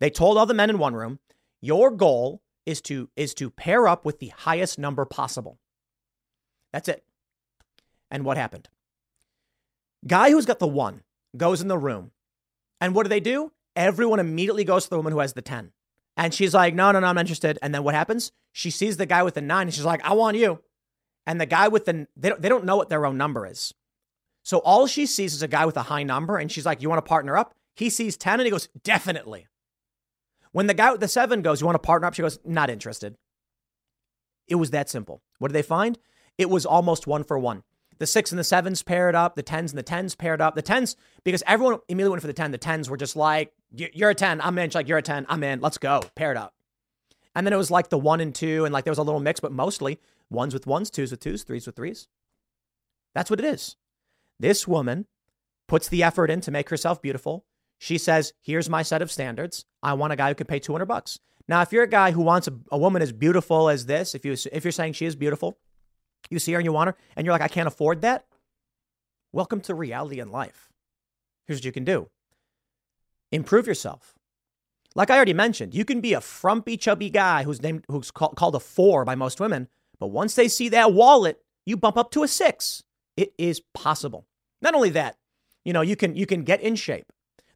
They told all the men in one room, "Your goal is to is to pair up with the highest number possible." That's it. And what happened? Guy who's got the one goes in the room. And what do they do? Everyone immediately goes to the woman who has the 10. And she's like, no, no, no, I'm interested. And then what happens? She sees the guy with the nine and she's like, I want you. And the guy with the, they don't, they don't know what their own number is. So all she sees is a guy with a high number. And she's like, you want to partner up? He sees 10 and he goes, definitely. When the guy with the seven goes, you want to partner up? She goes, not interested. It was that simple. What did they find? it was almost one for one. The six and the sevens paired up, the tens and the tens paired up. The tens, because everyone immediately went for the 10. The tens were just like, you're a 10, I'm in. She's like, you're a 10, I'm in. Let's go. Paired up. And then it was like the one and two, and like there was a little mix, but mostly ones with ones, twos with twos, threes with threes. That's what it is. This woman puts the effort in to make herself beautiful. She says, "Here's my set of standards. I want a guy who can pay 200 bucks." Now, if you're a guy who wants a, a woman as beautiful as this, if you if you're saying she is beautiful, you see her and you want her, and you're like, I can't afford that. Welcome to reality in life. Here's what you can do improve yourself. Like I already mentioned, you can be a frumpy, chubby guy who's named who's called, called a four by most women, but once they see that wallet, you bump up to a six. It is possible. Not only that, You know, you can you can get in shape.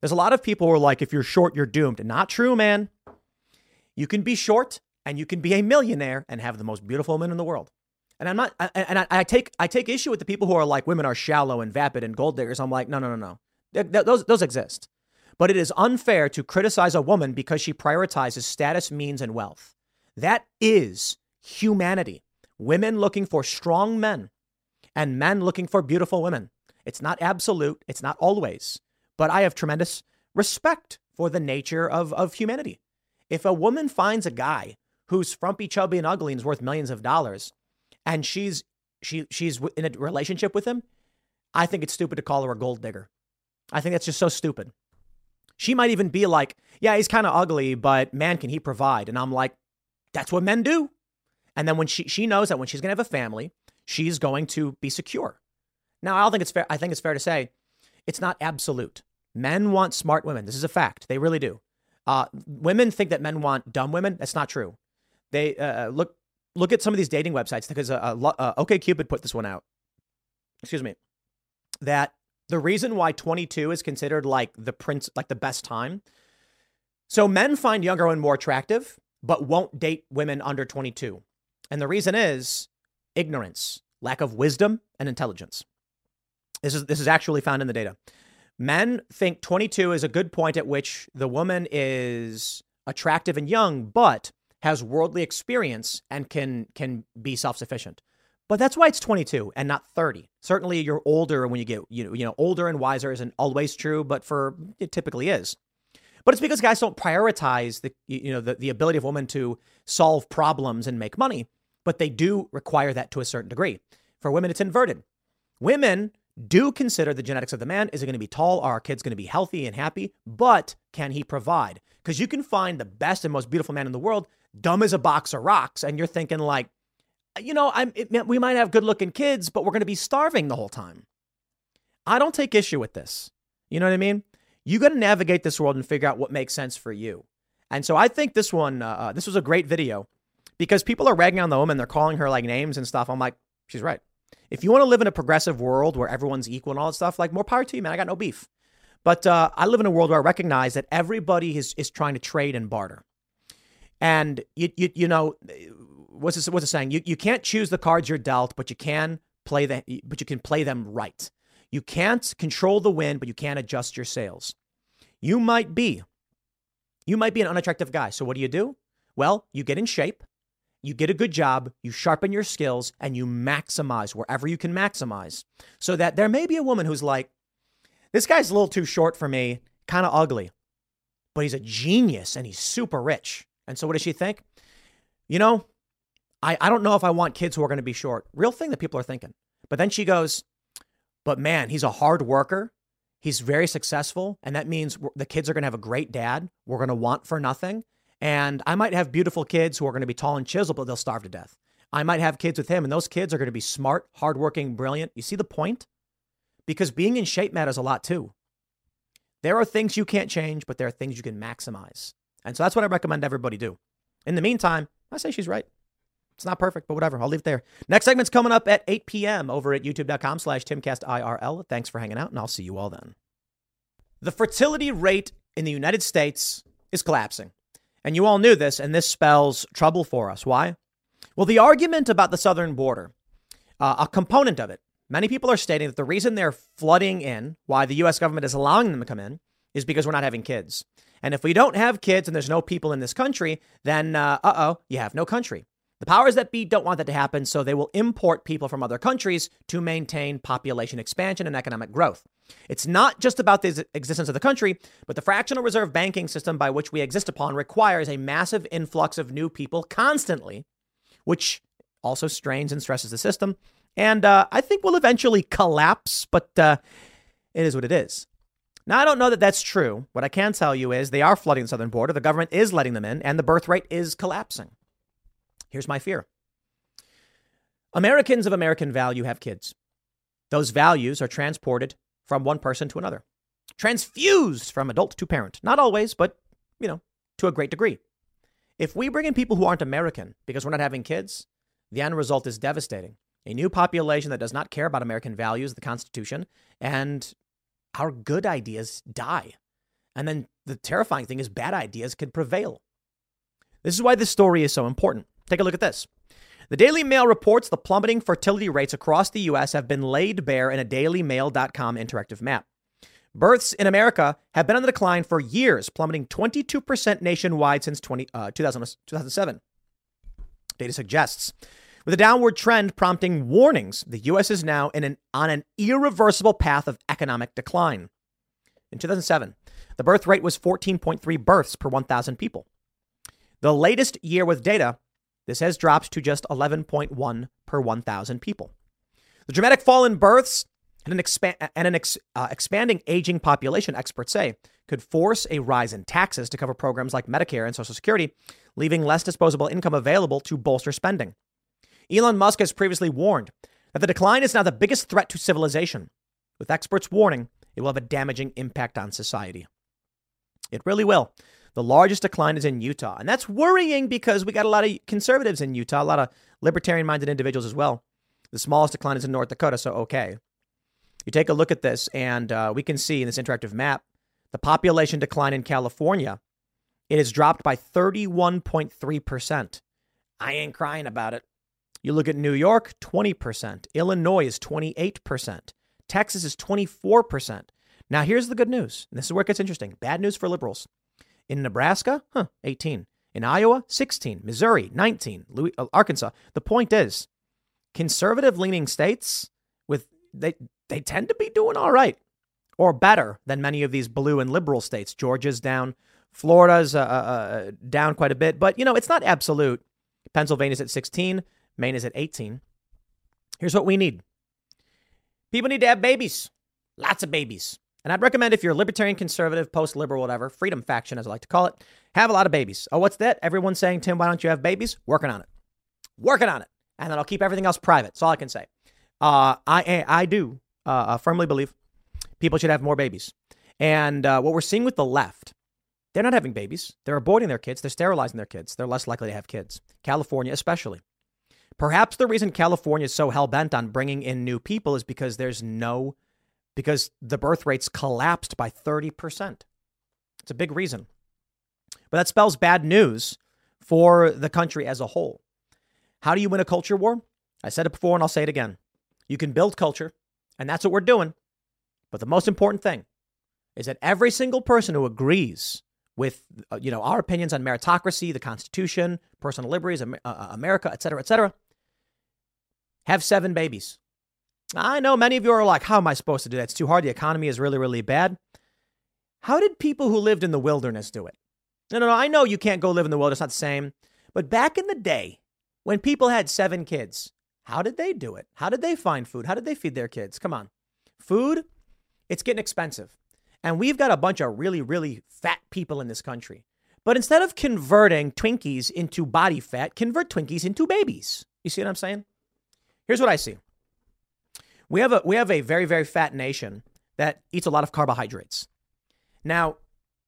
There's a lot of people who are like, if you're short, you're doomed. Not true, man. You can be short and you can be a millionaire and have the most beautiful woman in the world. And I'm not, I, and I, I, take I take issue with the people who are like women are shallow and vapid and gold diggers. I'm like, no, no, no, no. those those exist, but it is unfair to criticize a woman because she prioritizes status, means, and wealth. That is humanity. Women looking for strong men, and men looking for beautiful women. It's not absolute. It's not always. But I have tremendous respect for the nature of, of humanity. If a woman finds a guy who's frumpy, chubby, and ugly and is worth millions of dollars, and she's she she's in a relationship with him, I think it's stupid to call her a gold digger. I think that's just so stupid. She might even be like, "Yeah, he's kind of ugly, but man, can he provide?" And I'm like, "That's what men do." And then when she she knows that when she's gonna have a family, she's going to be secure. Now, I don't think it's fair. I think it's fair to say it's not absolute. Men want smart women. This is a fact. They really do. Uh, women think that men want dumb women. That's not true. They uh, uh look look at some of these dating websites because uh, uh, OkCupid put this one out. Excuse me. That the reason why 22 is considered like the prince, like the best time. So men find younger women more attractive, but won't date women under 22. And the reason is ignorance, lack of wisdom, and intelligence. This is this is actually found in the data. Men think 22 is a good point at which the woman is attractive and young, but has worldly experience and can can be self-sufficient. But that's why it's 22 and not 30. Certainly you're older when you get you know, you know older and wiser isn't always true, but for it typically is. But it's because guys don't prioritize the you know the, the ability of women to solve problems and make money, but they do require that to a certain degree. For women it's inverted. Women do consider the genetics of the man. Is it going to be tall? Are our kids going to be healthy and happy? But can he provide? Because you can find the best and most beautiful man in the world, dumb as a box of rocks, and you're thinking like, you know, I'm, it, we might have good looking kids, but we're going to be starving the whole time. I don't take issue with this. You know what I mean? You got to navigate this world and figure out what makes sense for you. And so I think this one, uh, uh, this was a great video because people are ragging on the woman. They're calling her like names and stuff. I'm like, she's right. If you want to live in a progressive world where everyone's equal and all that stuff, like more power to you, man. I got no beef. But uh, I live in a world where I recognize that everybody is, is trying to trade and barter. And you, you, you know, what's this, what's it saying? You, you can't choose the cards you're dealt, but you can play the, but you can play them right. You can't control the wind, but you can adjust your sails. You might be, you might be an unattractive guy. So what do you do? Well, you get in shape you get a good job, you sharpen your skills, and you maximize wherever you can maximize. So that there may be a woman who's like, this guy's a little too short for me, kind of ugly, but he's a genius and he's super rich. And so what does she think? You know, I, I don't know if I want kids who are going to be short. Real thing that people are thinking. But then she goes, but man, he's a hard worker. He's very successful. And that means the kids are going to have a great dad. We're going to want for nothing. And I might have beautiful kids who are going to be tall and chiseled, but they'll starve to death. I might have kids with him, and those kids are going to be smart, hardworking, brilliant. You see the point? Because being in shape matters a lot too. There are things you can't change, but there are things you can maximize. And so that's what I recommend everybody do. In the meantime, I say she's right. It's not perfect, but whatever. I'll leave it there. Next segment's coming up at 8 p.m. over at youtube.com slash timcastirl. Thanks for hanging out, and I'll see you all then. The fertility rate in the United States is collapsing. And you all knew this, and this spells trouble for us. Why? Well, the argument about the southern border, uh, a component of it, many people are stating that the reason they're flooding in, why the U.S. government is allowing them to come in, is because we're not having kids. And if we don't have kids and there's no people in this country, then uh oh, you have no country. The powers that be don't want that to happen, so they will import people from other countries to maintain population expansion and economic growth. It's not just about the existence of the country, but the fractional reserve banking system by which we exist upon requires a massive influx of new people constantly, which also strains and stresses the system. And uh, I think we'll eventually collapse, but uh, it is what it is. Now, I don't know that that's true. What I can tell you is they are flooding the southern border. The government is letting them in, and the birth rate is collapsing. Here's my fear Americans of American value have kids. Those values are transported from one person to another, transfused from adult to parent. Not always, but, you know, to a great degree. If we bring in people who aren't American because we're not having kids, the end result is devastating. A new population that does not care about American values, the Constitution, and our good ideas die. And then the terrifying thing is bad ideas could prevail. This is why this story is so important. Take a look at this. The Daily Mail reports the plummeting fertility rates across the U.S. have been laid bare in a dailymail.com interactive map. Births in America have been on the decline for years, plummeting 22% nationwide since 20, uh, 2000, 2007. Data suggests. With a downward trend prompting warnings, the U.S. is now in an, on an irreversible path of economic decline. In 2007, the birth rate was 14.3 births per 1,000 people. The latest year with data, this has dropped to just 11.1 per 1,000 people. The dramatic fall in births and an, and an ex- uh, expanding aging population, experts say, could force a rise in taxes to cover programs like Medicare and Social Security, leaving less disposable income available to bolster spending. Elon Musk has previously warned that the decline is now the biggest threat to civilization, with experts warning it will have a damaging impact on society. It really will. The largest decline is in Utah, and that's worrying because we got a lot of conservatives in Utah, a lot of libertarian minded individuals as well. The smallest decline is in North Dakota, so okay. You take a look at this, and uh, we can see in this interactive map the population decline in California. It has dropped by 31.3%. I ain't crying about it. You look at New York, 20%. Illinois is 28%. Texas is 24%. Now, here's the good news. This is where it gets interesting. Bad news for liberals. In Nebraska, huh, 18. In Iowa, 16. Missouri, 19. Louis, uh, Arkansas. The point is, conservative leaning states with they they tend to be doing all right or better than many of these blue and liberal states. Georgia's down, Florida's uh, uh, uh down quite a bit, but you know, it's not absolute. Pennsylvania's at 16, Maine is at 18. Here's what we need. People need to have babies. Lots of babies. And I'd recommend if you're a libertarian, conservative, post liberal, whatever, freedom faction, as I like to call it, have a lot of babies. Oh, what's that? Everyone's saying, Tim, why don't you have babies? Working on it. Working on it. And then I'll keep everything else private. That's all I can say. Uh, I, I do uh, uh, firmly believe people should have more babies. And uh, what we're seeing with the left, they're not having babies. They're avoiding their kids. They're sterilizing their kids. They're less likely to have kids. California, especially. Perhaps the reason California is so hell bent on bringing in new people is because there's no because the birth rates collapsed by 30%. It's a big reason. But that spells bad news for the country as a whole. How do you win a culture war? I said it before and I'll say it again. You can build culture, and that's what we're doing. But the most important thing is that every single person who agrees with uh, you know our opinions on meritocracy, the Constitution, personal liberties, uh, America, et cetera, et cetera, have seven babies. I know many of you are like, how am I supposed to do that? It's too hard. The economy is really, really bad. How did people who lived in the wilderness do it? No, no, no. I know you can't go live in the wilderness, not the same. But back in the day, when people had seven kids, how did they do it? How did they find food? How did they feed their kids? Come on. Food, it's getting expensive. And we've got a bunch of really, really fat people in this country. But instead of converting Twinkies into body fat, convert Twinkies into babies. You see what I'm saying? Here's what I see. We have a we have a very very fat nation that eats a lot of carbohydrates. Now,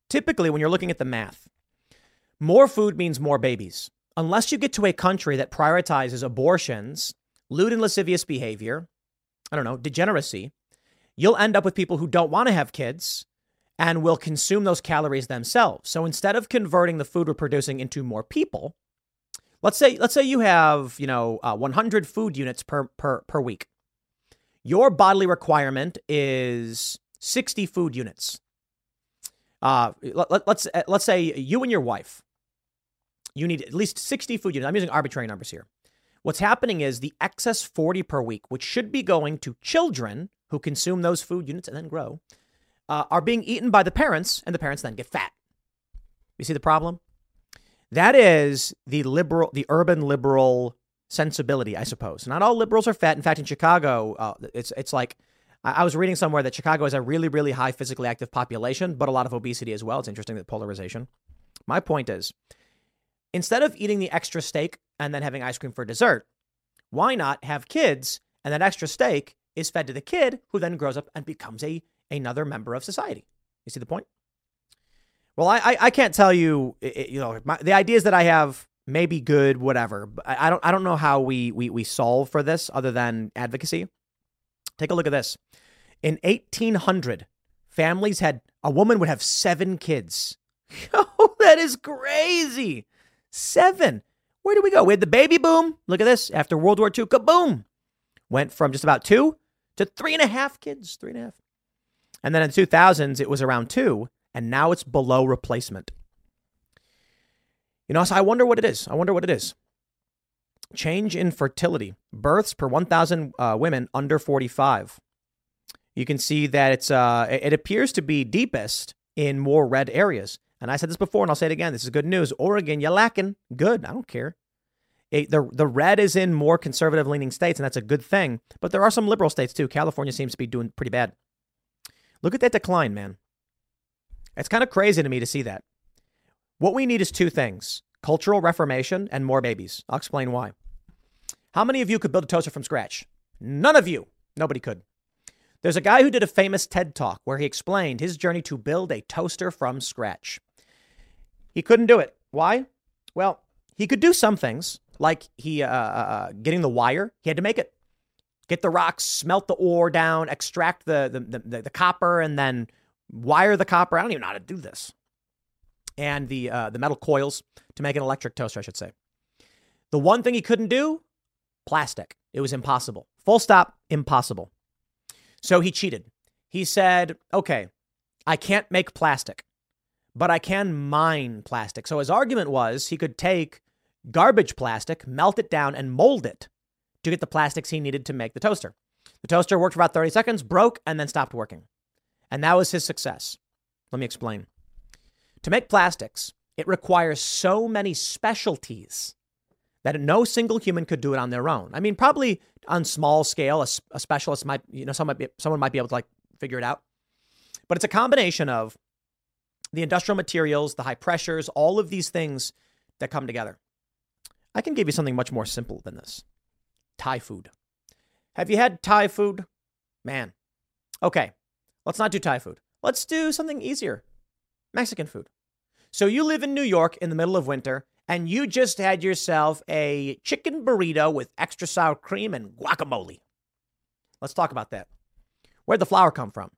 typically when you're looking at the math, more food means more babies. Unless you get to a country that prioritizes abortions, lewd and lascivious behavior, I don't know, degeneracy, you'll end up with people who don't want to have kids and will consume those calories themselves. So instead of converting the food we're producing into more people, let's say let's say you have you know uh, 100 food units per per per week. Your bodily requirement is 60 food units. Uh, let, let, let's let's say you and your wife, you need at least 60 food units. I'm using arbitrary numbers here. What's happening is the excess 40 per week, which should be going to children who consume those food units and then grow, uh, are being eaten by the parents, and the parents then get fat. You see the problem? That is the liberal, the urban liberal sensibility, I suppose. Not all liberals are fat. In fact, in Chicago, uh, it's it's like I, was reading somewhere that Chicago has a really really high physically active population, but a lot of obesity as well. It's interesting that polarization. My point is, instead of eating the extra steak and then having ice cream for dessert, why not have kids and that extra steak is fed to the kid who then grows up and becomes a another member of society. You see the point? Well, I I, I can't tell you, you know, my, the ideas that I have may be good, whatever. But I don't I don't know how we we we solve for this other than advocacy. Take a look at this. In 1800, families had, a woman would have seven kids. Oh, that is crazy. Seven. Where do we go? We had the baby boom. Look at this. After World War II, kaboom. Went from just about two to three and a half kids. Three and a half. And then in 2000s, it was around two, and now it's below replacement. You know, so I wonder what it is. I wonder what it is. Change in fertility, births per 1,000 uh, women under 45. You can see that it's uh, it appears to be deepest in more red areas. And I said this before, and I'll say it again. This is good news. Oregon, you're lacking. Good. I don't care. It, the the red is in more conservative leaning states, and that's a good thing. But there are some liberal states too. California seems to be doing pretty bad. Look at that decline, man. It's kind of crazy to me to see that. What we need is two things cultural reformation and more babies. I'll explain why. How many of you could build a toaster from scratch? None of you. Nobody could. There's a guy who did a famous TED talk where he explained his journey to build a toaster from scratch. He couldn't do it. Why? Well, he could do some things, like he uh, uh, uh getting the wire. He had to make it, get the rocks, smelt the ore down, extract the the, the, the copper, and then wire the copper. I don't even know how to do this. And the uh, the metal coils to make an electric toaster, I should say. The one thing he couldn't do, plastic. It was impossible. Full stop, impossible. So he cheated. He said, okay, I can't make plastic, but I can mine plastic. So his argument was he could take garbage plastic, melt it down, and mold it to get the plastics he needed to make the toaster. The toaster worked for about 30 seconds, broke, and then stopped working. And that was his success. Let me explain. To make plastics, it requires so many specialties that no single human could do it on their own. I mean, probably on small scale, a, a specialist might, you know, someone might, be, someone might be able to like figure it out. But it's a combination of the industrial materials, the high pressures, all of these things that come together. I can give you something much more simple than this Thai food. Have you had Thai food? Man. Okay, let's not do Thai food. Let's do something easier Mexican food. So you live in New York in the middle of winter and you just had yourself a chicken burrito with extra sour cream and guacamole. Let's talk about that. Where'd the flour come from?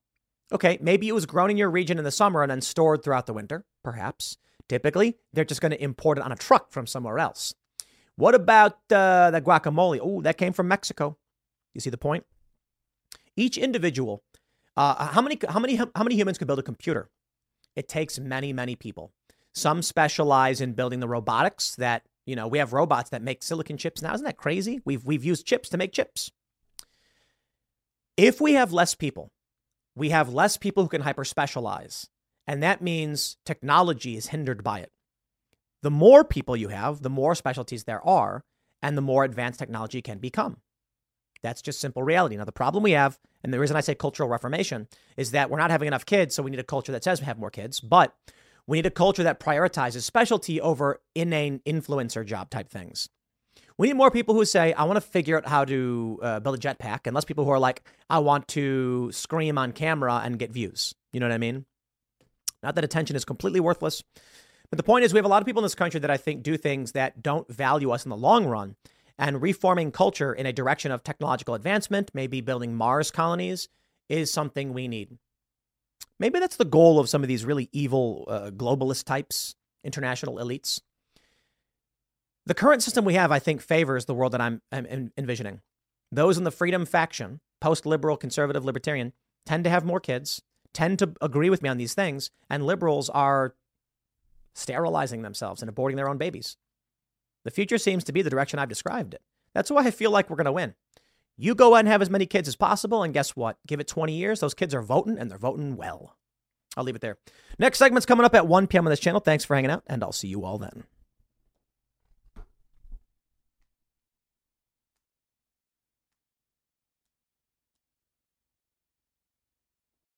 Okay, maybe it was grown in your region in the summer and then stored throughout the winter, perhaps. Typically, they're just going to import it on a truck from somewhere else. What about uh, the guacamole? Oh, that came from Mexico. You see the point? Each individual, uh, how many how many how many humans could build a computer? It takes many many people. Some specialize in building the robotics that, you know, we have robots that make silicon chips now. Isn't that crazy? We've, we've used chips to make chips. If we have less people, we have less people who can hyper specialize. And that means technology is hindered by it. The more people you have, the more specialties there are, and the more advanced technology can become. That's just simple reality. Now, the problem we have, and the reason I say cultural reformation, is that we're not having enough kids, so we need a culture that says we have more kids. But we need a culture that prioritizes specialty over inane influencer job type things. We need more people who say, I want to figure out how to uh, build a jetpack, and less people who are like, I want to scream on camera and get views. You know what I mean? Not that attention is completely worthless, but the point is, we have a lot of people in this country that I think do things that don't value us in the long run. And reforming culture in a direction of technological advancement, maybe building Mars colonies, is something we need. Maybe that's the goal of some of these really evil uh, globalist types, international elites. The current system we have, I think, favors the world that I'm, I'm envisioning. Those in the freedom faction, post liberal, conservative, libertarian, tend to have more kids, tend to agree with me on these things, and liberals are sterilizing themselves and aborting their own babies. The future seems to be the direction I've described it. That's why I feel like we're going to win. You go out and have as many kids as possible, and guess what? Give it 20 years, those kids are voting, and they're voting well. I'll leave it there. Next segment's coming up at 1 p.m. on this channel. Thanks for hanging out, and I'll see you all then.